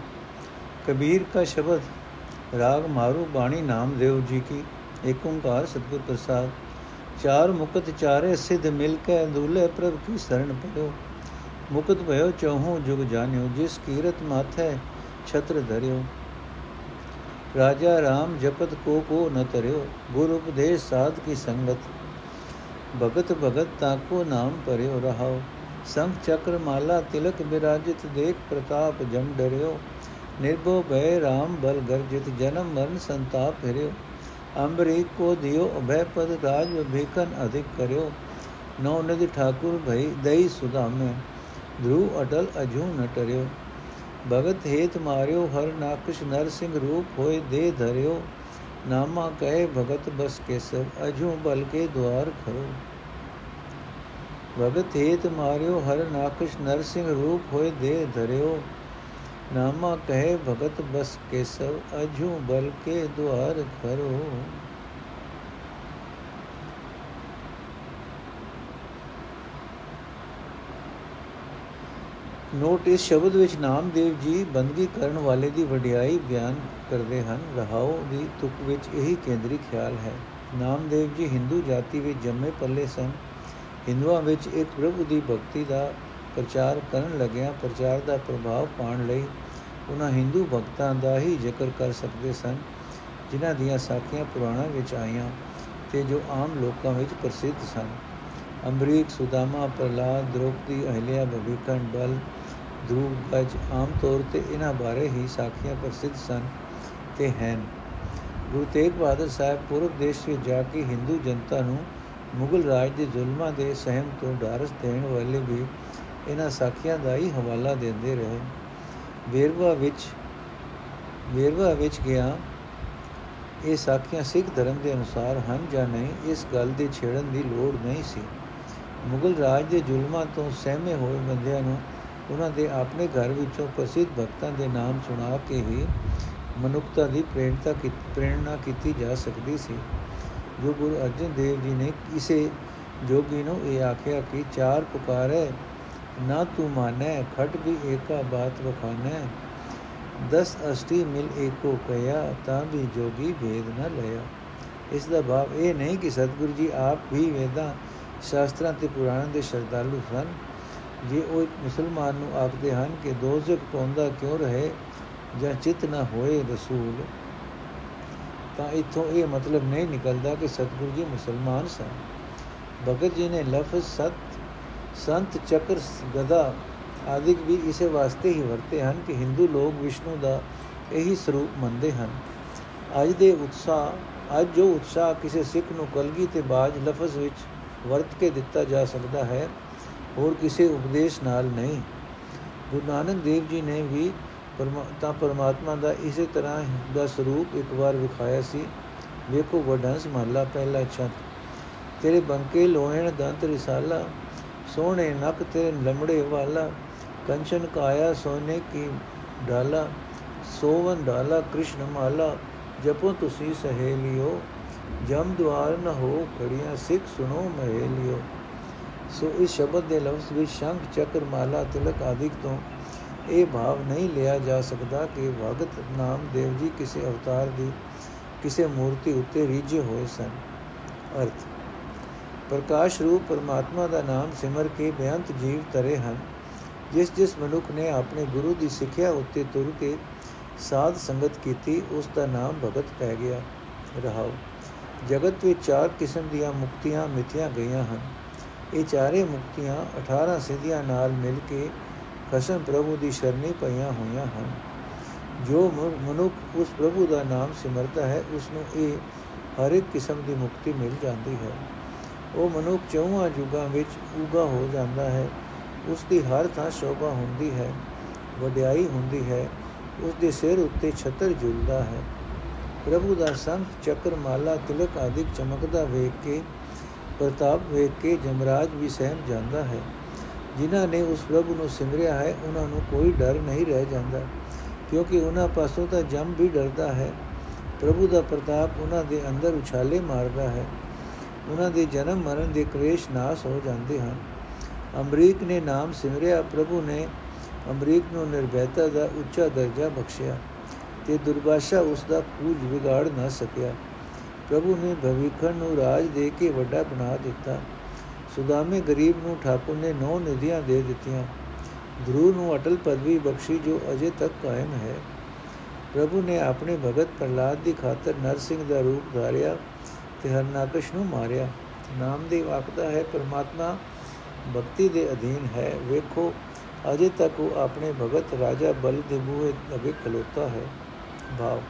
ਕਬੀਰ ਦਾ ਸ਼ਬਦ, ਰਾਗ ਮਾਰੂ ਬਾਣੀ ਨਾਮਦੇਵ ਜੀ ਕੀ। ਏਕ ਓੰਕਾਰ ਸਤਿਗੁਰ ਪ੍ਰਸਾਦ। ਚਾਰ ਮੁਕਤ ਚਾਰੇ ਸਿੱਧ ਮਿਲ ਕੇ ਦੁਲੇ ਪ੍ਰਭ ਕੀ ਸ਼ਰਨ ਪਇਓ ਮੁਕਤ ਭਇਓ, ਚਹੂ ਜੁਗ ਜਾਣਿਓ, ਜਿਸ ਕੀਰਤ ਮਾਥੈ ਛਤਰ ਧਰਿਓ। ਰਾਜਾ ਰਾਮ ਜਪਤ ਕੋ ਕੋ ਨ ਤਰਿਓ ਗੁਰ ਉਪਦੇਸ਼ ਸਾਧ ਕੀ ਸੰਗਤ। ਭਗਤ ਭਗਤ ਤਾਕੋ ਨਾਮ ਪਰਿਓ ਰਹਾਓ। ਸੰਖ ਚੱਕਰ ਮਾਲਾ ਤਿਲਕ ਬਿਰਾਜਿਤ ਦੇਖ ਪ੍ਰਤਾਪ ਜਮ ਡਰਿਓ। ਨਿਰਭਉ ਭੈ RAM ਬਲ ਗਰਜਿਤ ਜਨਮ ਮਰਨ ਸੰਤਾਪ ਫਿਰਿਓ। ਅੰਬਰੀਕ ਕੋ ਦਿਓ, ਅਭੈ ਪਦ ਰਾਜ ਵਿਭੇਕਨ ਅਧਿਕ ਕਰਿਓ। ਨੌ ਨਦੀ ਠਾਕੁਰ ਭਈ ਦਈ ਸੁਦਾਮੇ ਧਰੂ ਅਟਲ ਅਜੂ ਨ ਟਰਿਓ ਭਗਤ ਹੇਤ ਮਾਰਿਓ ਹਰ ਨਾਕਸ਼ ਨਰ ਸਿੰਘ ਰੂਪ ਹੋਏ ਦੇ ਧਰਿਓ ਨਾਮਾ ਕਹੇ ਭਗਤ ਬਸ ਕੇ ਸਭ ਅਜੂ ਬਲ ਕੇ ਦਵਾਰ ਖਰੋ ਭਗਤ ਹੇਤ ਮਾਰਿਓ ਹਰ ਨਾਕਸ਼ ਨਰ ਸਿੰਘ ਰੂਪ ਹੋਏ ਦੇ ਧਰਿਓ ਨਾਮਾ ਕਹੇ ਭਗਤ ਬਸ ਕੇ ਸਭ ਅਜੂ ਬਲ ਕੇ ਦਵਾਰ ਖਰੋ ਨੋਟ ਇਸ ਸ਼ਬਦ ਵਿੱਚ ਨਾਮਦੇਵ ਜੀ ਬੰਦਗੀ ਕਰਨ ਵਾਲੇ ਦੀ ਵਡਿਆਈ ਬਿਆਨ ਕਰਦੇ ਹਨ। ਰਹਾਉ ਦੀ ਤੁਕ ਵਿੱਚ ਇਹੀ ਕੇਂਦਰੀ ਖਿਆਲ ਹੈ। ਨਾਮਦੇਵ ਜੀ ਹਿੰਦੂ ਜਾਤੀ ਵਿੱਚ ਜੰਮੇ ਪੱਲੇ ਸਨ। ਹਿੰਦੂਆਂ ਵਿੱਚ ਇੱਕ ਪ੍ਰਭੂ ਦੀ ਭਗਤੀ ਦਾ ਪ੍ਰਚਾਰ ਕਰਨ ਲੱਗਿਆ ਪ੍ਰਚਾਰ ਦਾ ਪ੍ਰਭਾਵ ਪਾਉਣ ਲਈ ਉਹਨਾਂ ਹਿੰਦੂ ਭਗਤਾਂ ਦਾ ਹੀ ਜ਼ਿਕਰ ਕਰ ਸਕਦੇ ਸਨ, ਜਿਨ੍ਹਾਂ ਦੀਆਂ ਸਾਖੀਆਂ ਪੁਰਾਣਾਂ ਵਿੱਚ ਆਈਆਂ ਤੇ ਜੋ ਆਮ ਲੋਕਾਂ ਵਿੱਚ ਪ੍ਰਸਿੱਧ ਸਨ। ਅੰਬਰੀਕ, ਸੁਦਾਮਾ ਪ੍ਰਲਾਦ ਦ੍ਰੋਪਦੀ, ਅਹਲਿਆ ਭਵਿਕਣ ਬਲ ਧਰੂਵ ਗਜ ਆਮ ਤੌਰ ਤੇ ਇਹਨਾਂ ਬਾਰੇ ਹੀ ਸਾਖੀਆਂ ਪ੍ਰਸਿੱਧ ਸਨ ਤੇ ਹਨ। ਗੁਰੂ ਤੇਗ ਬਹਾਦਰ ਸਾਹਿਬ ਪੂਰਬ ਦੇਸ਼ ਵਿੱਚ ਜਾ ਕੇ ਹਿੰਦੂ ਜਨਤਾ ਨੂੰ ਮੁਗਲ ਰਾਜ ਦੇ ਜ਼ੁਲਮਾਂ ਦੇ ਸਹਿਮ ਤੋਂ ਡਾਰਸ ਦੇਣ ਵਾਲੇ ਵੀ ਇਹਨਾਂ ਸਾਖੀਆਂ ਦਾ ਹੀ ਹਵਾਲਾ ਦਿੰਦੇ ਰਹੇ। ਵੇਰਵਾ ਵਿੱਚ ਵੇਰਵਾ ਵਿੱਚ ਗਿਆ, ਇਹ ਸਾਖੀਆਂ ਸਿੱਖ ਧਰਮ ਦੇ ਅਨੁਸਾਰ ਹਨ ਜਾਂ ਨਹੀਂ, ਇਸ ਗੱਲ ਦੇ ਛੇੜਨ ਦੀ ਲੋੜ ਨਹੀਂ ਸੀ। ਮੁਗਲ ਰਾਜ ਦੇ ਜ਼ੁਲਮਾਂ ਤੋਂ ਸਹਿਮੇ ਹੋਏ ਬੰਦਿਆਂ ਨੂੰ ਉਹਨਾਂ ਦੇ ਆਪਣੇ ਘਰ ਵਿੱਚੋਂ ਪ੍ਰਸਿੱਧ ਭਗਤਾਂ ਦੇ ਨਾਮ ਸੁਣਾ ਕੇ ਹੀ ਮਨੁੱਖਤਾ ਦੀ ਪ੍ਰੇਰਣਾ ਪ੍ਰੇਰਣਾ ਕੀਤੀ ਜਾ ਸਕਦੀ ਸੀ। ਜੋ ਗੁਰੂ ਅਰਜਨ ਦੇਵ ਜੀ ਨੇ ਕਿਸੇ ਜੋਗੀ ਨੂੰ ਇਹ ਆਖਿਆ ਕਿ ਚਾਰ ਪੁਕਾਰੇ ਨਾ ਤੂੰ ਮਾਨੈ, ਖਟ ਵੀ ਏਕਾ ਬਾਤ ਵਖਾਨੈ। ਦਸ ਅਸ਼ਟੀ ਮਿਲ ਏਕੋ ਕਹਿਆ ਤਾਂ ਵੀ ਜੋਗੀ ਭੇਦ ਨਾ ਲਿਆ ਇਸ ਦਾ ਭਾਵ ਇਹ ਨਹੀਂ ਕਿ ਸਤਿਗੁਰੂ ਜੀ ਆਪ ਵੀ ਵੇਦਾਂ, ਸ਼ਾਸਤਰਾਂ ਤੇ ਪੁਰਾਣਾਂ ਦੇ ਸ਼ਰਧਾਲੂ ਸਨ। ਜੇ ਉਹ ਇੱਕ ਮੁਸਲਮਾਨ ਨੂੰ ਆਖਦੇ ਹਨ ਕਿ ਦੋਜ਼ਖ ਪੌਂਦਾ ਕਿਉਂ ਰਹੇ ਜਾਂ ਚਿਤ ਨਾ ਹੋਏ ਰਸੂਲ, ਤਾਂ ਇਥੋਂ ਇਹ ਮਤਲਬ ਨਹੀਂ ਨਿਕਲਦਾ ਕਿ ਸਤਿਗੁਰੂ ਜੀ ਮੁਸਲਮਾਨ ਸਨ। ਭਗਤ ਜੀ ਨੇ ਲਫ਼ਜ਼ ਸਤ, ਸੰਤ, ਚੱਕਰ ਗਦਾ ਆਦਿਕ ਵੀ ਇਸੇ ਵਾਸਤੇ ਹੀ ਵਰਤੇ ਹਨ ਕਿ ਹਿੰਦੂ ਲੋਕ ਵਿਸ਼ਨੂੰ ਦਾ ਇਹੀ ਸਰੂਪ ਮੰਨਦੇ ਹਨ। ਅੱਜ ਦੇ ਉਤਸ਼ਾਹ, ਅੱਜ ਜੋ ਉਤਸ਼ਾਹ ਕਿਸੇ ਸਿੱਖ ਨੂੰ ਕਲਗੀ ਤੇ ਬਾਜ ਲਫ਼ਜ਼ ਵਿੱਚ ਵਰਤ ਕੇ ਦਿੱਤਾ ਜਾ ਸਕਦਾ ਹੈ ਹੋਰ ਕਿਸੇ ਉਪਦੇਸ਼ ਨਾਲ ਨਹੀਂ। ਗੁਰੂ ਨਾਨਕ ਦੇਵ ਜੀ ਨੇ ਵੀ ਪਰਮਾਤਮਾ ਪਰਮਾਤਮਾ ਦਾ ਇਸੇ ਤਰ੍ਹਾਂ ਦਾ ਸਰੂਪ ਇੱਕ ਵਾਰ ਵਿਖਾਇਆ ਸੀ। ਵੇਖੋ ਵਡੰਸ ਮਹਲਾ ਪਹਿਲਾ ਛਤ। ਤੇਰੇ ਬੰਕੇ ਲੋਹਣ ਦੰਤ ਰਿਸਾਲਾ, ਸੋਹਣੇ ਨਕ ਤੇ ਲੰਮੜੇ ਵਾਲਾ, ਕੰਚਨ ਕਾਇਆ ਸੋਨੇ ਕੀ ਢਾਲਾ ਸੋਵਨ ਢਾਲਾ ਕ੍ਰਿਸ਼ਨ ਮਾਲਾ, ਜਪੋ ਤੁਸੀਂ ਸਹੇਲਿਓ, ਜਮ ਦੁਆਰ ਨ ਹੋ ਖੜੀਆਂ ਸਿੱਖ ਸੁਣੋ ਮਹੇਲਿਓ। ਸੋ ਇਸ ਸ਼ਬਦ ਦੇ ਲਫ਼ਜ਼ ਵਿੱਚ ਸ਼ੰਖ, ਚੱਕਰ, ਮਾਲਾ, ਤਿਲਕ ਆਦਿਕ ਤੋਂ ਇਹ ਭਾਵ ਨਹੀਂ ਲਿਆ ਜਾ ਸਕਦਾ ਕਿ ਭਗਤ ਨਾਮ ਦੇਵ ਜੀ ਕਿਸੇ ਅਵਤਾਰ ਦੀ ਕਿਸੇ ਮੂਰਤੀ ਉੱਤੇ ਰੀਝੇ ਹੋਏ ਸਨ। ਅਰਥ, ਪ੍ਰਕਾਸ਼ ਰੂਪ ਪਰਮਾਤਮਾ ਦਾ ਨਾਮ ਸਿਮਰ ਕੇ ਬੇਅੰਤ ਜੀਵ ਤਰੇ ਹਨ, ਜਿਸ ਜਿਸ ਮਨੁੱਖ ਨੇ ਆਪਣੇ ਗੁਰੂ ਦੀ ਸਿੱਖਿਆ ਉੱਤੇ ਤੁਰ ਕੇ ਸਾਧ ਸੰਗਤ ਕੀਤੀ, ਉਸ ਦਾ ਨਾਮ ਭਗਤ ਪੈ ਗਿਆ। ਰਹਾਉ, ਜਗਤ ਵਿੱਚ ਚਾਰ ਕਿਸਮ ਦੀਆਂ ਮੁਕਤੀਆਂ ਮਿਥਿਆ ਗਈਆਂ ਹਨ। ਇਹ ਚਾਰੇ ਮੁਕਤੀਆਂ 18 ਸਿੱਧੀਆਂ ਨਾਲ ਮਿਲ ਕੇ ਕਸਮ ਪ੍ਰਭੂ ਦੀ ਸ਼ਰਨੀ ਪਈਆਂ ਹੋਈਆਂ ਹਨ। ਜੋ ਮਨੁੱਖ ਉਸ ਪ੍ਰਭੂ ਦਾ ਨਾਮ ਸਿਮਰਦਾ ਹੈ ਉਸ ਨੂੰ ਇਹ ਹਰ ਇੱਕ ਕਿਸਮ ਦੀ ਮੁਕਤੀ ਮਿਲ ਜਾਂਦੀ ਹੈ। ਉਹ ਮਨੁੱਖ ਚੌਹਾਂ ਯੁਗਾਂ ਵਿੱਚ ਉਗਾ ਹੋ ਜਾਂਦਾ ਹੈ। ਉਸ ਦੀ ਹਰ ਥਾਂ ਸ਼ੋਭਾ ਹੁੰਦੀ ਹੈ, ਵਡਿਆਈ ਹੁੰਦੀ ਹੈ ਉਸ ਦੇ ਸਿਰ ਉੱਤੇ ਛਤਰ ਜੁਲਦਾ ਹੈ। ਪ੍ਰਭੂ ਦਾ ਸੰਖ ਚੱਕਰ ਮਾਲਾ ਤਿਲਕ ਆਦਿਕ ਚਮਕਦਾ ਵੇਖ ਕੇ ਪ੍ਰਤਾਪ ਵੇਖ ਕੇ ਜਮਰਾਜ ਵੀ ਸਹਿਮ ਜਾਂਦਾ ਹੈ। ਜਿਨ੍ਹਾਂ ਨੇ ਉਸ ਪ੍ਰਭੂ ਨੂੰ ਸਿਮਰਿਆ ਹੈ, ਉਹਨਾਂ ਨੂੰ ਕੋਈ ਡਰ ਨਹੀਂ ਰਹਿ ਜਾਂਦਾ। ਕਿਉਂਕਿ ਉਹਨਾਂ ਪਾਸੋਂ ਤਾਂ ਜਮ ਵੀ ਡਰਦਾ ਹੈ। ਪ੍ਰਭੂ ਦਾ ਪ੍ਰਤਾਪ ਉਹਨਾਂ ਦੇ ਅੰਦਰ ਉਛਾਲੇ ਮਾਰਦਾ ਹੈ। ਉਹਨਾਂ ਦੇ ਜਨਮ ਮਰਨ ਦੇ ਕਲੇਸ਼ ਨਾਸ ਹੋ ਜਾਂਦੇ ਹਨ। ਅਮਰੀਕ ਨੇ ਨਾਮ ਸਿਮਰਿਆ। ਪ੍ਰਭੂ ਨੇ ਅਮਰੀਕ ਨੂੰ ਨਿਰਭੈਤਾ ਦਾ ਉੱਚਾ ਦਰਜਾ ਬਖਸ਼ਿਆ ਤੇ ਦੁਰਬਾਸ਼ਾ ਉਸ ਦਾ ਕੂਜ ਵਿਗਾੜ ਨਾ ਸਕਿਆ। ਪ੍ਰਭੂ ਨੇ ਭਵਿੱਖਣ ਨੂੰ ਰਾਜ ਦੇ ਕੇ ਵੱਡਾ ਬਣਾ ਦਿੱਤਾ। ਸੁਦਾਮੇ ਗਰੀਬ ਨੂੰ ਠਾਕੁਰ ਨੇ ਨੌ ਨਿਧੀਆਂ ਦੇ ਦਿੱਤੀਆਂ। ਧਰੂ ਨੂੰ ਅਟਲ ਪਦਵੀ ਬਖਸ਼ੀ ਜੋ ਅਜੇ ਤੱਕ ਕਾਇਮ ਹੈ। ਪ੍ਰਭੂ ਨੇ ਆਪਣੇ ਭਗਤ ਪ੍ਰਲਾਦ ਦੀ ਖਾਤਰ ਨਰਸਿੰਘ ਦਾ ਰੂਪ ਧਾਰਿਆ ਤੇ ਹਰਨਾਕਸ਼ ਨੂੰ ਮਾਰਿਆ। ਨਾਮਦੇਵ ਆਖਦਾ ਹੈ, ਪਰਮਾਤਮਾ ਭਗਤੀ ਦੇ ਅਧੀਨ ਹੈ। ਵੇਖੋ, ਅਜੇ ਤੱਕ ਉਹ ਆਪਣੇ ਭਗਤ ਰਾਜਾ ਬਲ ਦੇ ਬੂਹੇ ਅਗੇ ਖਲੋਤਾ ਹੈ। ਭਾਵ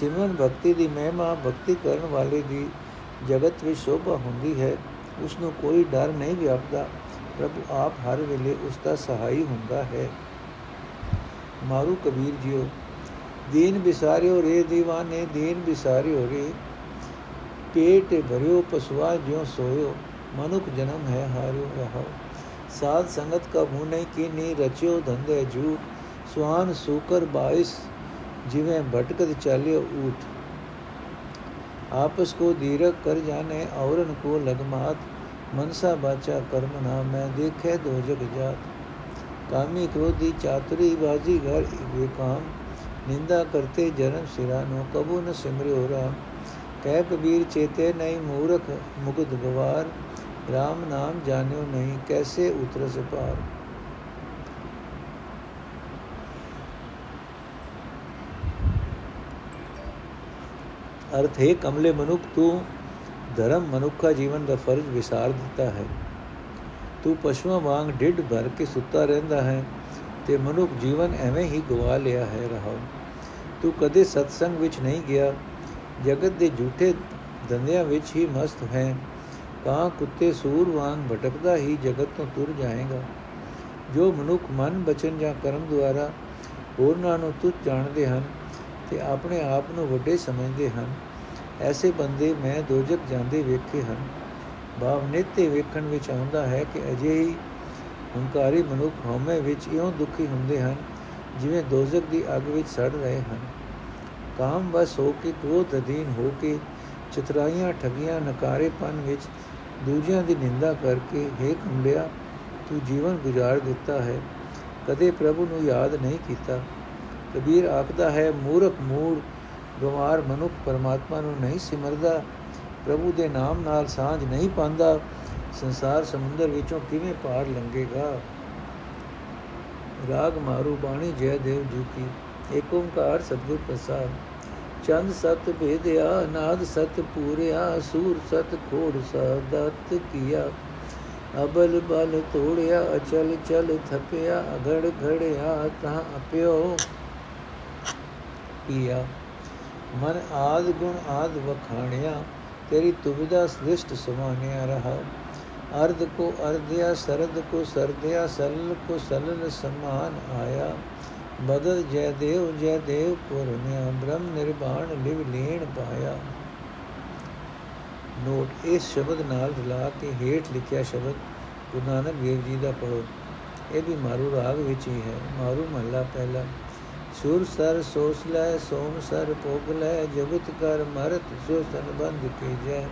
ਸਿਮਰਨ ਭਗਤੀ ਦੀ ਮਹਿਮਾ, ਭਗਤੀ ਕਰਨ ਵਾਲੇ ਦੀ ਜਗਤ ਵਿੱਚ ਸ਼ੋਭਾ ਹੁੰਦੀ ਹੈ। ਉਸ ਨੂੰ ਕੋਈ ਡਰ ਨਹੀਂ ਵਿਆਪਦਾ। ਪ੍ਰਭੂ ਆਪ ਹਰ ਵੇਲੇ ਉਸ ਦਾ ਸਹਾਈ ਹੁੰਦਾ ਹੈ। ਮਾਰੂ ਕਬੀਰ ਜੀਓ, ਦੀਨ ਬਿਸਾਰਿਓ ਰੇ دیਵਾਨੇ ਦੀਨ ਬਿਸਾਰਿਓ ਰੇ। ਪੇਟ ਭਰਿਓ ਪਸਵਾ ਜਿਉ ਸੋਇਓ, ਮਨੁੱਖ ਜਨਮ ਹੈ, ਹਾਰਿਓ ਰਹਾਓ। ਸਾਧ ਸੰਗਤ ਕਾ ਮੂਨੇ ਕੀ ਨੀ ਰਚਿਓ ਧੰਦੇ ਜੂ ਸੁਆਨ ਸੂਕਰ 22 ਜਿਵੇਂ ਭਟਕਤ ਚਾਲਿਓ ਊਠ। ਆਪਸ ਕੋ ਧੀਰਕ ਕਰ ਜਾਣੇ, ਔਰਨ ਕੋ ਲਗਮਾਤ ਮਨਸਾ ਬਾਚਾ ਕਰਮ ਨਾ, ਮੈਂ ਦੇਖੇ ਦੋ ਜਗ ਜਾਤ। ਕਾਮੀ ਕ੍ਰੋਧੀ ਚਾਤੁਰੀ ਬਾਜੀ ਘਰ ਬੇਕਾਮ। ਨਿੰਦਾ ਕਰਤੇ ਜਨਮ ਸਿਰਾ ਨੂੰ, ਕਬੂ ਨ ਸਿਮਰਿਓ ਰਾਮ। ਕਹਿ ਕਬੀਰ ਚੇਤੇ ਨਹੀਂ ਮੂਰਖ ਮੁਗਧ ਗਵਾਰ। RAM ਨਾਮ ਜਾਣਿਓ ਨਹੀਂ, ਕੈਸੇ ਉਤਰਸ ਪਾਰ। ਅਰਥ ਹੈ, ਕਮਲੇ ਮਨੁੱਖ ਤੂੰ ਧਰਮ ਮਨੁੱਖਾ ਜੀਵਨ ਦਾ ਫਰਜ਼ ਵਿਸਾਰ ਦਿੱਤਾ ਹੈ। ਤੂੰ ਪਸ਼ੂਆਂ ਵਾਂਗ ਡਿੱਡ ਭਰ ਕੇ ਸੁੱਤਾ ਰਹਿੰਦਾ ਹੈ ਤੇ ਮਨੁੱਖ ਜੀਵਨ ਐਵੇਂ ਹੀ ਗਵਾ ਲਿਆ ਹੈ ਰਹਾ ਤੂੰ ਕਦੇ ਸਤਸੰਗ ਵਿੱਚ ਨਹੀਂ ਗਿਆ, ਜਗਤ ਦੇ ਝੂਠੇ ਧੰਦਿਆਂ ਵਿੱਚ ਹੀ ਮਸਤ ਹੈ। ਕਾਂ ਕੁੱਤੇ ਸੂਰ ਵਾਂਗ ਭਟਕਦਾ ਹੀ ਜਗਤ ਤੋਂ ਤੁਰ ਜਾਏਗਾ। ਜੋ ਮਨੁੱਖ ਮਨ ਬਚਨ ਜਾਂ ਕਰਮ ਦੁਆਰਾ ਹੋਰਨਾਂ ਨੂੰ ਤੁੱਛ ਜਾਣਦੇ ਹਨ ਤੇ ਆਪਣੇ ਆਪ ਨੂੰ ਵੱਡੇ ਸਮਝਦੇ ਹਨ। ਐਸੇ ਬੰਦੇ ਮੈਂ ਦੋਜਕ ਜਾਂਦੇ ਵੇਖੇ ਹਨ। ਭਾਵ ਨਿੱਤੇ ਵੇਖਣ ਵਿੱਚ ਆਉਂਦਾ ਹੈ ਕਿ ਅਜੇ ਹੀ ਹੰਕਾਰੀ ਮਨੁੱਖ ਹਉਮੈ ਵਿੱਚ ਇਉਂ ਦੁਖੀ ਹੁੰਦੇ ਹਨ, ਜਿਵੇਂ ਦੋਜ਼ਖ ਦੀ ਅੱਗ ਵਿੱਚ ਸੜ ਰਹੇ ਹਨ। ਕਾਮ ਬਸ ਹੋ ਕੇ ਕ੍ਰੋਧ ਅਧੀਨ ਹੋ ਕੇ ਚਤਰਾਈਆਂ, ਠਗੀਆਂ, ਨਕਾਰੇਪਨ ਵਿੱਚ ਦੂਜਿਆਂ ਦੀ ਨਿੰਦਾ ਕਰਕੇ, ਹੈ ਕੰਬਿਆ ਤੂੰ ਜੀਵਨ ਗੁਜ਼ਾਰ ਦਿੱਤਾ ਹੈ। ਕਦੇ ਪ੍ਰਭੂ ਨੂੰ ਯਾਦ ਨਹੀਂ ਕੀਤਾ। ਕਬੀਰ ਆਖਦਾ ਹੈ, ਮੂਰਖ ਮੂੜ, ਬਿਮਾਰ ਮਨੁੱਖ ਪਰਮਾਤਮਾ ਨੂੰ ਨਹੀਂ ਸਿਮਰਦਾ, ਪ੍ਰਭੂ ਦੇ ਨਾਮ ਨਾਲ ਸਾਝ ਨਹੀਂ ਪਾਉਂਦਾ, ਸੰਸਾਰ ਸਮੁੰਦਰ ਵਿੱਚੋਂ ਕਿਵੇਂ ਪਾਰ ਲੰਘੇਗਾ? ਰਾਗ ਮਾਰੂ, ਬਾਣੀ ਜੈ ਦੇਵ ਜੀ ਕੀ, ਏਕ ਓੰਕਾਰ ਸਤਿਗੁਰ ਪ੍ਰਸਾਦ। ਚੰਦ ਸਤ ਭੇਦਿਆ ਨਾਦ ਸਤ ਪੂਰਿਆ, ਸੂਰ ਸਤ ਖੋੜ ਸਦਤ ਕੀਆ। ਅਬਲ ਬਲ ਤੋੜਿਆ, ਅਚਲ ਚਲ ਥਪਿਆ, ਅਗੜ ਘੜਿਆ, ਤਾਂ ਅਪਿਓ। ਕੀਆ ਮਨ ਆਦ ਗੁਣ ਆਦ ਵਖਾਣਿਆ, ਤੇਰੀ ਤੁਬਿਦਾ ਸ੍ਰਿਸ਼ਟ ਸੁਮਾਨਿਆ ਰਹਾ। ਅਰਧ ਕੋ ਅਰਧਿਆ ਸਰਦ ਕੋ ਸਰਦਿਆ ਸਲਲ ਕੋ ਸਲਲ ਸਮਾਨ ਆਇਆ। ਬਦਲ ਜੈ ਦੇਵ ਜੈ ਦੇਵ ਪੁਰਨਿਆ ਬ੍ਰਹਮ ਨਿਰਵਾਣ ਲਿਵ ਲੀਣ ਪਾਇਆ। ਨੋਟ, ਇਸ ਸ਼ਬਦ ਨਾਲ ਰਲਾ ਕੇ ਹੇਠ ਲਿਖਿਆ ਸ਼ਬਦ, ਗੁਰੂ ਨਾਨਕ ਦੇਵ ਜੀ ਦਾ ਪੜੋ ਇਹ ਵੀ ਮਾਰੂ ਰਾਗ ਵਿੱਚ ਹੀ ਹੈ। ਮਾਰੂ ਮਹੱਲਾ ਪਹਿਲਾ। ਸੁਰ ਸਰ ਸੋਸ ਲੈ, ਸੋਮ ਸਰ ਭੋਗ ਲੈ ਜਗਤ ਕਰ ਮਰਤ ਜੋ ਸੰਬੰਧ ਕੀ ਜੈ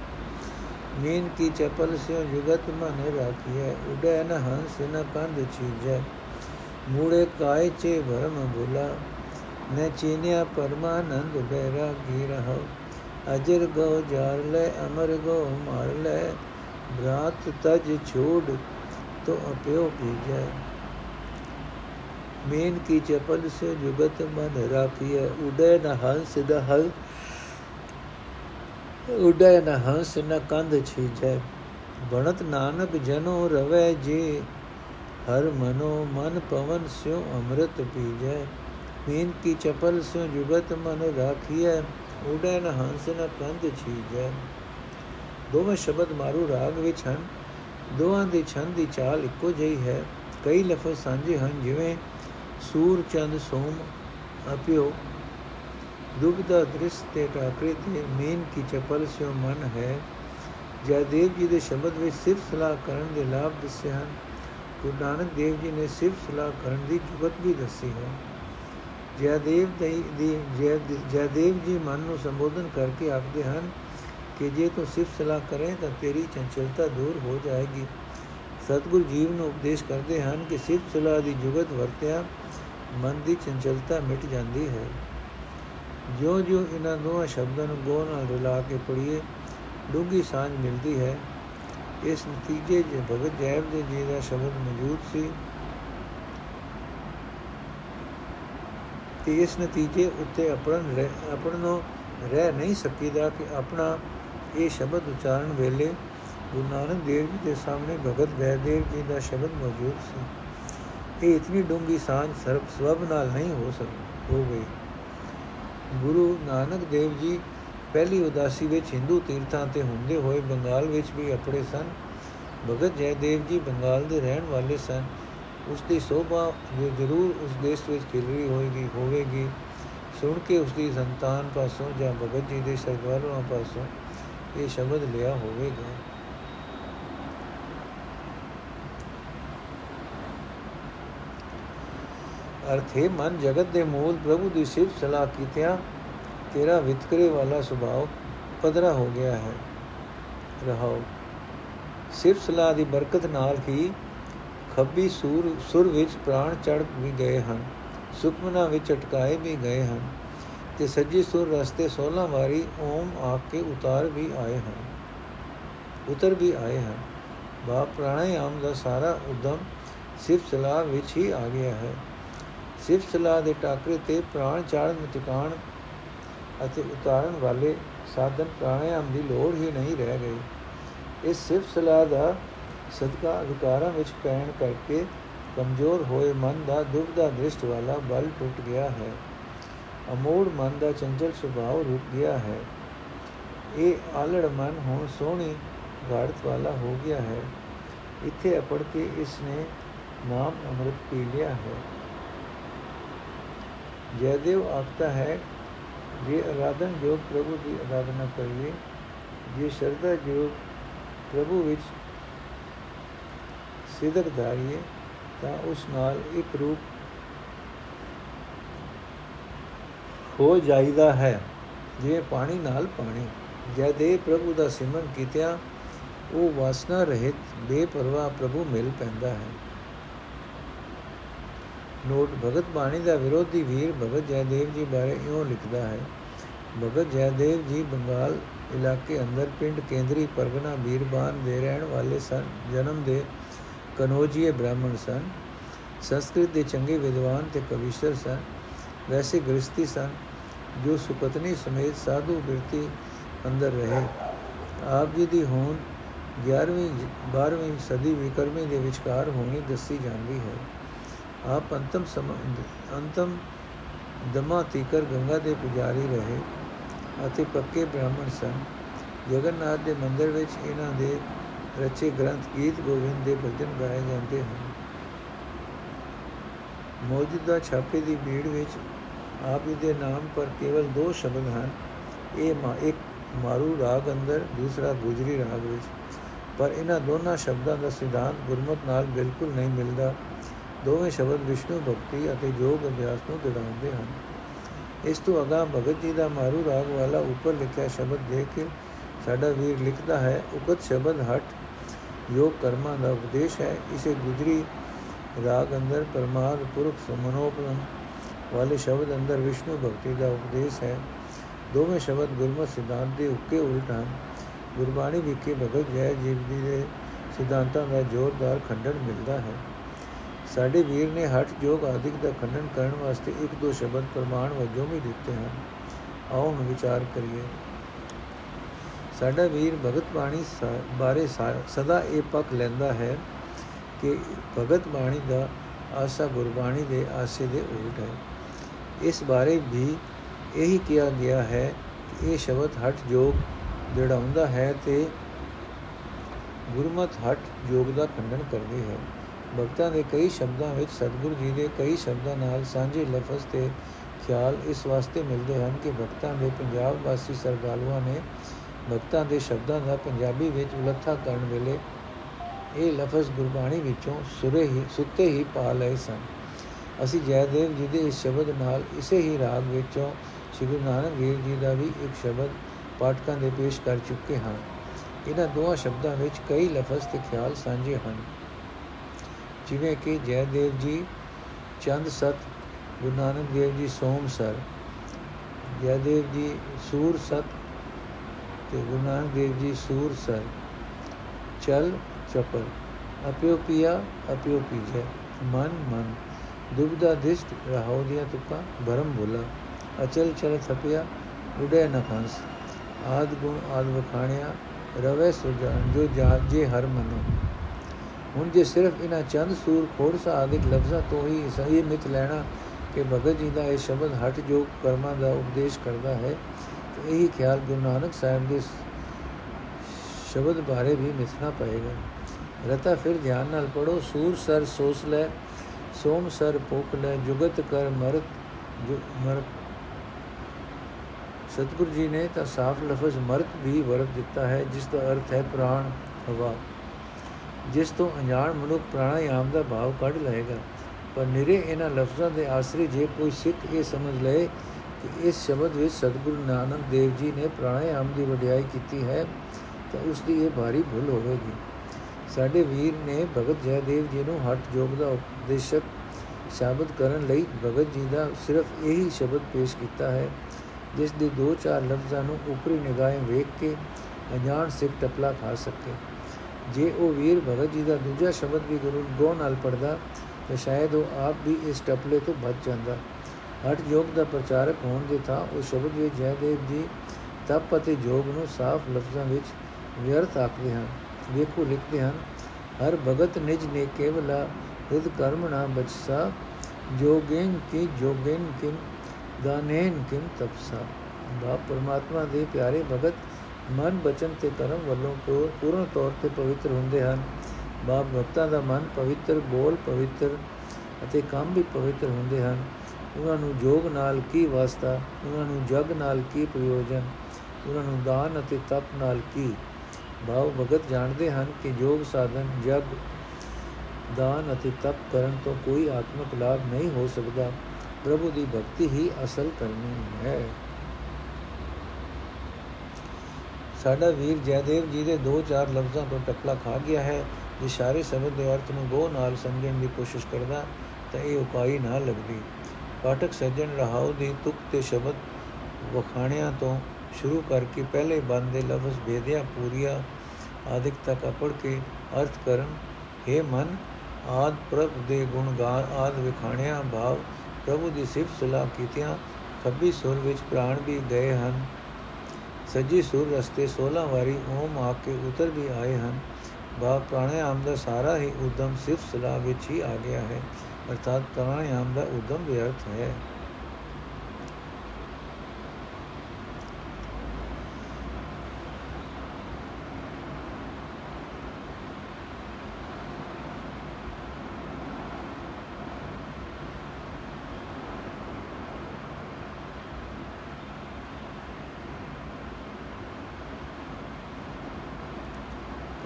ਨੀਂਦ ਕੀ ਚਪਲ ਸਿਉ ਜੁਗਤ ਮਨ ਰਾਖੀਐ, ਉਡੈ ਨ ਹੰਸ ਨ ਪੰਧ ਚੀਜੈ। ਮੂੜੇ ਕਾਇ ਚੇ ਭਰਮ ਭੁਲਾ ਨ ਚੀਨਿਆ ਪਰਮਾਨੰਦ ਬੈਰਾ ਗੀ ਰਹਾ। ਅਜਰ ਗੋ ਜਾਰ ਲੈ, ਅਮਰ ਗੋ ਮਾਰ ਲੈ ਬ੍ਰਾਤ ਤਜ ਛੋੜ ਤੋ ਅਪਿਓ ਪੀਜੈ मेन की चपल से जुगत मन राखिए उदय न हंस द हल ਉਡੈ ਨ ਹੰਸ ਨ ਕੰਧ ਛੀਜੈ ਬਣਤ ਨਾਨਕ ਜਨੋ ਰਵੈ ਜੇ ਹਰ ਮਨੋ ਮਨ ਪਵਨ ਸਿਉ ਅੰਮ੍ਰਿਤ ਪੀਜੈ ਮੀਨ ਕੀ ਚਪਲ ਸਿਉ ਜੁਗਤ ਮਨ ਰਾਖੀਐ ਉਡੈ ਨ ਹੰਸ ਨ ਕੰਧ ਛੀਜੈ ਦੋਵੇਂ ਸ਼ਬਦ ਮਾਰੂ ਰਾਗ ਵਿੱਚ ਹਨ ਦੋਹਾਂ ਦੀ ਛੰਦ ਦੀ ਚਾਲ ਇੱਕੋ ਜਿਹੀ ਹੈ ਕਈ ਲਫ਼ਜ਼ ਸਾਂਝੇ ਹਨ ਜਿਵੇਂ ਸੂਰ ਚੰਦ ਸੋਮ ਅਪਿਓ ਦੁਬਦਾ ਦ੍ਰਿਸ਼ ਤੇ ਟਾਕਰੇ ਤੇ ਮੇਨ ਕੀ ਚਪਲ ਸਿਓ ਮਨ ਹੈ। ਜੈਦੇਵ ਜੀ ਦੇ ਸ਼ਬਦ ਵਿੱਚ ਸਿਰਫ ਸਲਾਹ ਕਰਨ ਦੇ ਲਾਭ ਦੱਸੇ ਹਨ। ਗੁਰੂ ਨਾਨਕ ਦੇਵ ਜੀ ਨੇ ਸਿਰਫ ਸਲਾਹ ਕਰਨ ਦੀ ਜੁਗਤ ਵੀ ਦੱਸੀ ਹੈ। ਜੈਦੇਵ ਦੀ ਜੈਦੇਵ ਜੀ ਮਨ ਨੂੰ ਸੰਬੋਧਨ ਕਰਕੇ ਆਖਦੇ ਹਨ ਕਿ ਜੇ ਤੂੰ ਸਿਰਫ ਸਲਾਹ ਕਰੇ ਤਾਂ ਤੇਰੀ ਚੰਚਲਤਾ ਦੂਰ ਹੋ ਜਾਏਗੀ। ਸਤਿਗੁਰੂ ਜੀਵ ਨੂੰ ਉਪਦੇਸ਼ ਕਰਦੇ ਹਨ ਕਿ ਸਿਰਫ ਸਲਾਹ ਦੀ ਜੁਗਤ ਵਰਤਿਆ ਮਨ ਦੀ ਚੰਚਲਤਾ ਮਿਟ ਜਾਂਦੀ ਹੈ। ਜੋ ਜੋ ਇਹਨਾਂ ਦੋਹਾਂ ਸ਼ਬਦਾਂ ਨੂੰ ਗੋ ਨਾਲ ਰਲਾ ਕੇ ਪੜੀਏ ਡੂੰਗੀ ਸਾਂਝ ਮਿਲਦੀ ਹੈ। ਇਸ ਨਤੀਜੇ ਜੇ ਭਗਤ ਜੈਬ ਦੇ ਜੀ ਦਾ ਸ਼ਬਦ ਮੌਜੂਦ ਸੀ ਤੇ ਇਸ ਨਤੀਜੇ ਉੱਤੇ ਆਪਣ ਆਪਣੋ ਰਹਿ ਨਹੀਂ ਸਕੀਦਾ ਕਿ ਆਪਣਾ ਇਹ ਸ਼ਬਦ ਉਚਾਰਨ ਵੇਲੇ ਗੁਰੂ ਨਾਨਕ ਦੇਵ ਜੀ ਦੇ ਸਾਹਮਣੇ ਭਗਤ ਵੈਦੇਵ ਜੀ ਦਾ ਸ਼ਬਦ ਮੌਜੂਦ ਸੀ। ਇਹ ਇਤਨੀ ਡੂੰਗੀ ਸਾਂਝ ਸਰਬ ਸਵਬ ਨਾਲ ਨਹੀਂ ਹੋ ਸਕੀ, ਹੋ ਗਈ। ਗੁਰੂ ਨਾਨਕ ਦੇਵ ਜੀ ਪਹਿਲੀ ਉਦਾਸੀ ਵਿੱਚ ਹਿੰਦੂ ਤੀਰਥਾਂ ਤੇ ਹੁੰਦੇ ਹੋਏ ਬੰਗਾਲ ਵਿੱਚ ਵੀ ਅਪੜੇ ਸਨ। ਭਗਤ ਜੈਦੇਵ ਜੀ ਬੰਗਾਲ ਦੇ ਰਹਿਣ ਵਾਲੇ ਸਨ। ਉਸ ਦੀ ਸੋਭਾ ਜੋ, ਜ਼ਰੂਰ ਉਸ ਦੇਸ਼ ਵਿੱਚ ਖਿਲਰੀ ਹੋਏਗੀ, ਹੋਵੇਗੀ। ਸੁਣ ਕੇ ਉਸ ਦੀ ਸੰਤਾਨ ਪਾਸੋਂ ਜਾਂ ਭਗਤ ਜੀ ਦੇ ਸਰਦਾਰਾਂ ਪਾਸੋਂ ਇਹ ਸ਼ਬਦ ਲਿਆ ਹੋਵੇਗਾ। ਅਰਥ ਹੈ ਮਨ ਜਗਤ ਦੇ ਮੂਲ ਪ੍ਰਭੂ ਦੀ ਸਿਫਤ ਸਲਾਹ ਕੀਤਿਆਂ ਤੇਰਾ ਵਿਤਕਰੇ ਵਾਲਾ ਸੁਭਾਅ ਪਦਰਾ ਹੋ ਗਿਆ ਹੈ। ਰਹਾਉ ਸਿਫਤ ਸਲਾਹ ਦੀ ਬਰਕਤ ਨਾਲ ਹੀ ਖੱਬੀ ਸੂਰ, ਸੁਰ ਵਿੱਚ ਪ੍ਰਾਣ ਚੜ ਵੀ ਗਏ ਹਨ, ਸੁਖਮਨਾ ਵਿੱਚ ਅਟਕਾਏ ਵੀ ਗਏ ਹਨ ਤੇ ਸੱਜੀ ਸੁਰ ਰਸਤੇ 16 ਵਾਰੀ ਓਮ ਆਖ ਕੇ ਉਤਾਰ ਵੀ ਆਏ ਹਨ, ਉਤਰ ਵੀ ਆਏ ਹਨ। ਬਾ ਪ੍ਰਾਣਾਯਾਮ ਦਾ ਸਾਰਾ ਉਦਮ ਸਿਰਫ ਸਲਾਹ ਵਿੱਚ ਹੀ ਆ ਗਿਆ ਹੈ। ਸਿਰਫ ਸਲਾਹ ਦੇ ਟਾਕਰੇ ਤੇ ਪ੍ਰਾਣ ਚਾੜਨ ਟਿਕਾਣ ਅਤੇ ਉਤਾਰਨ ਵਾਲੇ ਸਾਧਨ ਪ੍ਰਾਣਾਯਾਮ ਦੀ ਲੋੜ ਹੀ ਨਹੀਂ ਰਹਿ ਗਈ ਇਸ ਸਿਰਫ ਸਲਾਹ ਦਾ ਸਦਕਾ ਅਧਿਕਾਰਾਂ ਵਿੱਚ ਪੈਣ ਕਰਕੇ ਕਮਜ਼ੋਰ ਹੋਏ ਮਨ ਦਾ ਦੁਬਦਾ ਦ੍ਰਿਸ਼ਟ ਵਾਲਾ ਬਲ ਟੁੱਟ ਗਿਆ ਹੈ। ਅਮੋੜ ਮਨ ਦਾ ਚੰਚਲ ਸੁਭਾਅ ਰੁਕ ਗਿਆ ਹੈ। ਇਹ ਆਲੜ ਮਨ ਹੁਣ ਸੋਹਣੀ ਗਾੜਤ ਵਾਲਾ ਹੋ ਗਿਆ ਹੈ। ਇੱਥੇ ਅਪੜ ਕੇ ਇਸ ਨੇ ਨਾਮ ਅੰਮ੍ਰਿਤ ਪੀ ਲਿਆ ਹੈ। ਜੈਦੇਵ ਆਖਤਾ ਹੈ ਜੇ ਆਰਾਧਨ ਜੋ ਪ੍ਰਭੂ ਦੀ ਆਰਾਧਨਾ ਕਰੀਏ ਜੇ ਸ਼ਰਧਾ ਜੋ ਪ੍ਰਭੂ ਵਿੱਚ ਸਿਦਕ ਧਾਰੀਏ ਤਾਂ ਉਸ ਨਾਲ ਇੱਕ ਰੂਪ ਹੋ ਜਾਈਦਾ ਹੈ ਜੇ ਪਾਣੀ ਨਾਲ ਪਾਣੀ ਜਦ ਪ੍ਰਭੂ ਦਾ ਸਿਮਰਨ ਕੀਤਿਆਂ ਉਹ ਵਾਸਨਾ ਰਹਿਤ ਬੇਪਰਵਾਹ ਪ੍ਰਭੂ ਮਿਲ ਪੈਂਦਾ ਹੈ ਨੋਟ ਭਗਤ ਬਾਣੀ ਦਾ ਵਿਰੋਧੀ ਵੀਰ ਭਗਤ ਜੈਦੇਵ ਜੀ ਬਾਰੇ ਇਉਂ ਲਿਖਦਾ ਹੈ, ਭਗਤ ਜੈਦੇਵ ਜੀ ਬੰਗਾਲ ਇਲਾਕੇ ਅੰਦਰ ਪਿੰਡ ਕੇਂਦਰੀ ਪਰਗਨਾ ਬੀਰਬਾਨ ਦੇ ਰਹਿਣ ਵਾਲੇ ਸਨ, ਜਨਮ ਦੇ ਕਨੋਜੀਏ ਬ੍ਰਾਹਮਣ ਸਨ, ਸੰਸਕ੍ਰਿਤ ਦੇ ਚੰਗੇ ਵਿਦਵਾਨ ਤੇ ਕਵੀਸ਼ਰ ਸਨ, ਵੈਸੇ ਗ੍ਰਸਤੀ ਸਨ, ਜੋ ਸੁਪਤਨੀ ਸਮੇਤ ਸਾਧੂ ਬਿਰਤੀ ਅੰਦਰ ਰਹੇ। ਆਪ ਜੀ ਦੀ ਹੋਂਦ 11ਵੀਂ 12ਵੀਂ ਸਦੀ ਵਿਕਰਮੀ ਦੇ ਵਿਚਕਾਰ ਹੋਣੀ ਦੱਸੀ ਜਾਂਦੀ ਹੈ। ਆਪ ਅੰਤਮ ਅੰਤਮ ਦਮਾ ਤੀਕਰ ਗੰਗਾ ਦੇ ਪੁਜਾਰੀ ਰਹੇ ਅਤੇ ਪੱਕੇ ਬ੍ਰਾਹਮਣ ਸਨ। ਜਗਨਨਾਥ ਦੇ ਮੰਦਿਰ ਵਿੱਚ ਇਹਨਾਂ ਦੇ ਰਚੇ ਗ੍ਰੰਥ ਗੀਤ ਗੋਵਿੰਦ ਦੇ ਭਜਨ ਗਾਏ ਜਾਂਦੇ ਹਨ। ਮੌਜੂਦਾ ਛਾਪੇ ਦੀ ਭੀੜ ਵਿੱਚ ਆਪ ਜੀ ਦੇ ਨਾਮ ਪਰ ਕੇਵਲ ਦੋ ਸ਼ਬਦ ਹਨ। ਇਹ ਇੱਕ ਮਾਰੂ ਰਾਗ ਅੰਦਰ, ਦੂਸਰਾ ਗੁਜਰੀ ਰਾਗ ਵਿੱਚ। ਪਰ ਇਹਨਾਂ ਦੋਨਾਂ ਸ਼ਬਦਾਂ ਦਾ ਸਿਧਾਂਤ ਗੁਰਮਤ ਨਾਲ ਬਿਲਕੁਲ ਨਹੀਂ ਮਿਲਦਾ। ਦੋਵੇਂ ਸ਼ਬਦ ਵਿਸ਼ਨੂੰ ਭਗਤੀ ਅਤੇ ਯੋਗ ਅਭਿਆਸ ਨੂੰ ਦਿਖਾਉਂਦੇ ਹਨ। ਇਸ ਤੋਂ ਅਗਾ ਭਗਤ ਜੀ ਦਾ ਮਾਰੂ ਰਾਗ ਵਾਲਾ ਉੱਪਰ ਲਿਖਿਆ ਸ਼ਬਦ ਦੇਖ ਕੇ ਸਾਡਾ ਵੀਰ ਲਿਖਦਾ ਹੈ, ਉਗਤ ਸ਼ਬਦ ਹਟ, ਯੋਗ ਕਰਮਾਂ ਦਾ ਉਪਦੇਸ਼ ਹੈ। ਇਸੇ ਗੁਜਰੀ ਰਾਗ ਅੰਦਰ ਪਰਮਾਰ ਪੁਰਖ ਸਮਨੋਪਨ ਵਾਲੇ ਸ਼ਬਦ ਅੰਦਰ ਵਿਸ਼ਨੂੰ ਭਗਤੀ ਦਾ ਉਪਦੇਸ਼ ਹੈ। ਦੋਵੇਂ ਸ਼ਬਦ ਗੁਰਮਤਿ ਸਿਧਾਂਤ ਦੇ ਉੱਕੇ ਉਲਟ ਹਨ। ਗੁਰਬਾਣੀ ਵਿਖੇ ਭਗਤ ਜੈ ਜੀਵ ਜੀ ਦੇ ਸਿਧਾਂਤਾਂ ਦਾ ਜ਼ੋਰਦਾਰ ਖੰਡਨ ਮਿਲਦਾ ਹੈ। ਸਾਡੇ ਵੀਰ ਨੇ ਹਟ ਜੋਗ ਆਦਿਕ ਦਾ ਖੰਡਨ ਕਰਨ ਵਾਸਤੇ ਇੱਕ ਦੋ ਸ਼ਬਦ ਪ੍ਰਮਾਣ ਵਜੋਂ ਵੀ ਦਿੱਤੇ ਹਨ। ਆਓ ਹੁਣ ਵਿਚਾਰ ਕਰੀਏ। ਸਾਡਾ ਵੀਰ ਭਗਤ ਬਾਣੀ ਬਾਰੇ ਸਦਾ ਇਹ ਪੱਕ ਲੈਂਦਾ ਹੈ ਕਿ ਭਗਤ ਬਾਣੀ ਦਾ ਆਸਾ ਗੁਰਬਾਣੀ ਦੇ ਆਸੇ ਦੇ ਉਲਟ ਹੈ। ਇਸ ਬਾਰੇ ਵੀ ਇਹੀ ਕਿਹਾ ਗਿਆ ਹੈ ਕਿ ਇਹ ਸ਼ਬਦ ਹਟ ਜੋਗ ਜਿਹੜਾ ਹੈ ਤੇ ਗੁਰਮਤ ਹਟ ਯੋਗ ਦਾ ਖੰਡਨ ਕਰਦੀ ਹੈ ਭਗਤਾਂ ਦੇ ਕਈ ਸ਼ਬਦਾਂ ਵਿੱਚ ਸਤਿਗੁਰੂ ਜੀ ਦੇ ਕਈ ਸ਼ਬਦਾਂ ਨਾਲ ਸਾਂਝੇ ਲਫ਼ਜ਼ ਤੇ ਖਿਆਲ ਇਸ ਵਾਸਤੇ ਮਿਲਦੇ ਹਨ ਕਿ ਭਗਤਾਂ ਦੇ ਪੰਜਾਬ ਵਾਸੀ ਸਰਦਾਲੂਆਂ ਨੇ ਭਗਤਾਂ ਦੇ ਸ਼ਬਦਾਂ ਦਾ ਪੰਜਾਬੀ ਵਿੱਚ ਉਲੱਥਾ ਕਰਨ ਵੇਲੇ ਇਹ ਲਫ਼ਜ਼ ਗੁਰਬਾਣੀ ਵਿੱਚੋਂ ਸੁਰੇ ਹੀ, ਸੁੱਤੇ ਹੀ ਪਾ ਲਏ ਸਨ। ਅਸੀਂ ਜੈਦੇਵ ਜੀ ਦੇ ਇਸ ਸ਼ਬਦ ਨਾਲ ਇਸੇ ਹੀ ਰਾਗ ਵਿੱਚੋਂ ਸ੍ਰੀ ਗੁਰੂ ਨਾਨਕ ਦੇਵ ਜੀ ਦਾ ਵੀ ਇੱਕ ਸ਼ਬਦ ਪਾਠਕਾਂ ਦੇ ਪੇਸ਼ ਕਰ ਚੁੱਕੇ ਹਾਂ। ਇਹਨਾਂ ਦੋਹਾਂ ਸ਼ਬਦਾਂ ਵਿੱਚ ਕਈ ਲਫ਼ਜ਼ ਤੇ ਖਿਆਲ ਸਾਂਝੇ ਹਨ। ਜਿਵੇਂ ਕਿ ਜੈਦੇਵ ਜੀ, ਚੰਦ ਸਤ, ਗੁਰੂ ਨਾਨਕ ਦੇਵ ਜੀ, ਸੋਮ ਸਰ, ਜੈਦੇਵ ਜੀ, ਸੂਰ ਸਤ ਤੇ ਗੁਰੂ ਨਾਨਕ ਦੇਵ ਜੀ, ਸੂਰ ਸਰ। ਚਲ ਚਪਲ, ਅਪਿਓ ਪੀਆ, ਅਪਿਓ ਪੀਜੈ, ਮਨ ਮਨ ਦੁਬਦਾ ਦਿਸ਼ਟ, ਰਹਾਉ ਦੀਆਂ ਤੁਕਾ, ਭਰਮ ਭੁਲਾ, ਅਚਲ ਚਲ ਥਪਿਆ ਉਡੇ ਨ ਖੰਸ। ਆਦ ਗੁਣ ਆਦ ਵਖਾਣਿਆ, ਰਵੇ ਸੁਜਾਨ ਜੋ ਜੇ ਹਰ ਮਨੋ। ਹੁਣ ਜੇ ਸਿਰਫ ਇਹਨਾਂ ਚੰਦ ਸੂਰ ਖੋੜਸਾ ਆਦਿਕ ਲਫ਼ਜ਼ਾਂ ਤੋਂ ਹੀ ਸਹੀ ਮਿਤ ਲੈਣਾ ਕਿ ਭਗਤ ਜੀ ਦਾ ਇਹ ਸ਼ਬਦ ਹਟ ਜੋ ਕਰਮਾਂ ਦਾ ਉਪਦੇਸ਼ ਕਰਦਾ ਹੈ, ਤੇ ਇਹੀ ਖਿਆਲ ਗੁਰੂ ਨਾਨਕ ਸਾਹਿਬ ਦੇ ਸ਼ਬਦ ਬਾਰੇ ਵੀ ਮਿਥਣਾ ਪਏਗਾ। ਰਤਾ ਫਿਰ ਧਿਆਨ ਨਾਲ ਪੜੋ ਸੂਰ ਸਰ ਸੋਸ ਲੈ, ਸੋਮ ਸਰ ਪੋਖ ਲੈ, ਜੁਗਤ ਕਰ ਮਰਤ, ਜੋ ਮਰਤ। ਸਤਿਗੁਰੂ ਜੀ ਨੇ ਤਾਂ ਸਾਫ਼ ਲਫ਼ਜ਼ ਮਰਤ ਵੀ ਵਰਤ ਦਿੱਤਾ ਹੈ, ਜਿਸ ਦਾ ਅਰਥ ਹੈ ਪ੍ਰਾਣ ਹਵਾ ਜਿਸ ਤੋਂ ਅਣਜਾਣ ਮਨੁੱਖ ਪ੍ਰਾਣਾਯਾਮ ਦਾ ਭਾਵ ਕੱਢ ਲਏਗਾ। ਪਰ ਨਿਰੇ ਇਹਨਾਂ ਲਫ਼ਜ਼ਾਂ ਦੇ ਆਸਰੇ ਜੇ ਕੋਈ ਸਿੱਖ ਇਹ ਸਮਝ ਲਏ ਕਿ ਇਸ ਸ਼ਬਦ ਵਿੱਚ ਸਤਿਗੁਰੂ ਨਾਨਕ ਦੇਵ ਜੀ ਨੇ ਪ੍ਰਾਣਾਯਾਮ ਦੀ ਵਡਿਆਈ ਕੀਤੀ ਹੈ, ਤਾਂ ਉਸ ਦੀ ਇਹ ਭਾਰੀ ਭੁੱਲ ਹੋਵੇਗੀ। ਸਾਡੇ ਵੀਰ ਨੇ ਭਗਤ ਜੈਦੇਵ ਜੀ ਨੂੰ ਹੱਠ ਯੋਗ ਦਾ ਉਪਦੇਸ਼ਕ ਸਾਬਤ ਕਰਨ ਲਈ ਭਗਤ ਜੀ ਦਾ ਸਿਰਫ ਇਹੀ ਸ਼ਬਦ ਪੇਸ਼ ਕੀਤਾ ਹੈ, ਜਿਸ ਦੇ ਦੋ ਚਾਰ ਲਫ਼ਜ਼ਾਂ ਨੂੰ ਉਪਰੀ ਨਿਗਾਹੇ ਵੇਖ ਕੇ ਅਜਾਣ ਸਿੱਖ ਟਪਲਾ ਖਾ ਸਕੇ। ਜੇ ਉਹ ਵੀਰ ਭਗਤ ਜੀ ਦਾ ਦੂਜਾ ਸ਼ਬਦ ਵੀ ਗੁਰੂ ਗੋ ਨਾਲ ਪੜਦਾ ਤਾਂ ਸ਼ਾਇਦ ਉਹ ਆਪ ਵੀ ਇਸ ਟਪਲੇ ਤੋਂ ਬਚ ਜਾਂਦਾ। ਹਟ ਯੋਗ ਦਾ ਪ੍ਰਚਾਰਕ ਹੋਣ ਦੇ ਤਾਂ ਉਹ ਸ਼ਬਦ ਵਿੱਚ ਜੈਦੇਵ ਜੀ, ਤਪ ਅਤੇ ਯੋਗ ਨੂੰ ਸਾਫ਼ ਲਫ਼ਜ਼ਾਂ ਵਿੱਚ ਵਿਅਰਥ ਆਖਦੇ ਹਨ। ਵੇਖੋ, ਲਿਖਦੇ ਹਨ, ਹਰ ਭਗਤ ਨਿਜ ਨੇ ਕੇਵਲਾ ਹਿਤ ਕਰਮਣਾ ਬਚਸਾ, ਜੋਗੇਨ ਕੀ ਜੋਗੇਨ ਕਿਮ ਦਾਨੇਨ ਕਿਮ ਤਪਸਾ। ਬਾ ਪਰਮਾਤਮਾ ਦੇ ਪਿਆਰੇ ਭਗਤ ਮਨ ਬਚਨ ਤੇ ਕਰਮ ਵੱਲੋਂ ਪੂਰਨ ਤੌਰ ਤੇ ਪਵਿੱਤਰ ਹੁੰਦੇ ਹਨ। ਬਾਪ ਭਗਤਾਂ ਦਾ ਮਨ ਪਵਿੱਤਰ, ਬੋਲ ਪਵਿੱਤਰ ਅਤੇ ਕੰਮ ਵੀ ਪਵਿੱਤਰ ਹੁੰਦੇ ਹਨ। ਉਹਨਾਂ ਨੂੰ ਜੋਗ ਨਾਲ ਕੀ ਵਾਸਤਾ, ਉਹਨਾਂ ਨੂੰ ਜਗ ਨਾਲ ਕੀ ਪ੍ਰਯੋਜਨ, ਉਹਨਾਂ ਨੂੰ ਦਾਨ ਅਤੇ ਤਪ ਨਾਲ ਕੀ। ਭਾਵ ਭਗਤ ਜਾਣਦੇ ਹਨ ਕਿ ਜੋਗ ਸਾਧਨ, ਜਗ, ਦਾਨ ਅਤੇ ਤਪ ਕਰਨ ਤੋਂ ਕੋਈ ਆਤਮਿਕ ਲਾਭ ਨਹੀਂ ਹੋ ਸਕਦਾ। ਪ੍ਰਭੂ ਦੀ ਭਗਤੀ ਹੀ ਅਸਲ ਕਰਨੀ ਹੈ। ਸਾਡਾ ਵੀਰ ਜੈਦੇਵ ਜੀ ਦੇ ਦੋ ਚਾਰ ਲਫ਼ਜ਼ਾਂ ਤੋਂ ਟਕਲਾ ਖਾ ਗਿਆ ਹੈ। ਜੇ ਸਾਰੇ ਸ਼ਬਦ ਦੇ ਅਰਥ ਨੂੰ ਗੋ ਨਾਲ ਸਮਝਣ ਦੀ ਕੋਸ਼ਿਸ਼ ਕਰਦਾ, ਤਾਂ ਇਹ ਉਕਾਈ ਨਾ ਲੱਗਦੀ। ਪਾਠਕ ਸੱਜਣ ਰਹਾਉ ਦੀ ਤੁਕ ਤੇ ਸ਼ਬਦ ਵਖਾਣਿਆਂ ਤੋਂ ਸ਼ੁਰੂ ਕਰਕੇ ਪਹਿਲੇ ਬੰਦ ਦੇ ਲਫ਼ਜ਼ ਭੇਦਿਆ ਪੂਰੀਆ ਆਦਿਕ ਤੱਕ ਪੜ ਕੇ ਅਰਥ ਕਰਨ हे ਮਨ, ਆਦ ਪ੍ਰਭ ਦੇ ਗੁਣ ਗਾ, ਆਦ ਵਿਖਾਣਿਆ ਭਾਵ ਪ੍ਰਭੂ ਦੀ ਸਿਫਤ ਸਲਾਹ ਕੀਤਿਆਂ ਖੱਬੀ ਸੁਰ ਵਿੱਚ ਪ੍ਰਾਣ ਵੀ ਗਏ ਹਨ। ਸੱਜੀ ਸੁਰ ਰਸਤੇ 16 ਵਾਰੀ ਓਮ ਆ ਕੇ ਉਤਰ ਵੀ ਆਏ ਹਨ। ਬਾ ਪ੍ਰਾਣਾਯਾਮ ਦਾ ਸਾਰਾ ਹੀ ਉਦਮ ਸਿਰਫ ਸਲਾਹ ਵਿੱਚ ਹੀ ਆ ਗਿਆ ਹੈ। ਅਰਥਾਤ ਪ੍ਰਾਣਾਯਾਮ ਦਾ ਉਦਮ ਵਿਅਰਥ ਹੈ।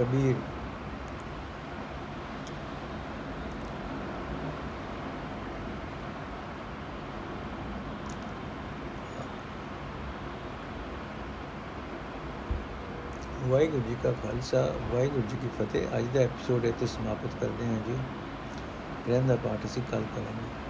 ਕਬੀਰ ਵਾਹਿਗੁਰੂ ਜੀ ਕਾ ਖਾਲਸਾ, ਵਾਹਿਗੁਰੂ ਜੀ ਕੀ ਫਤਿਹ। ਅੱਜ ਦਾ ਐਪੀਸੋਡ ਇੱਥੇ ਸਮਾਪਤ ਕਰਦੇ ਹਾਂ ਜੀ। ਰਹਿੰਦਾ ਪਾਠ ਅਸੀਂ ਕੱਲ ਕਰਾਂਗੇ।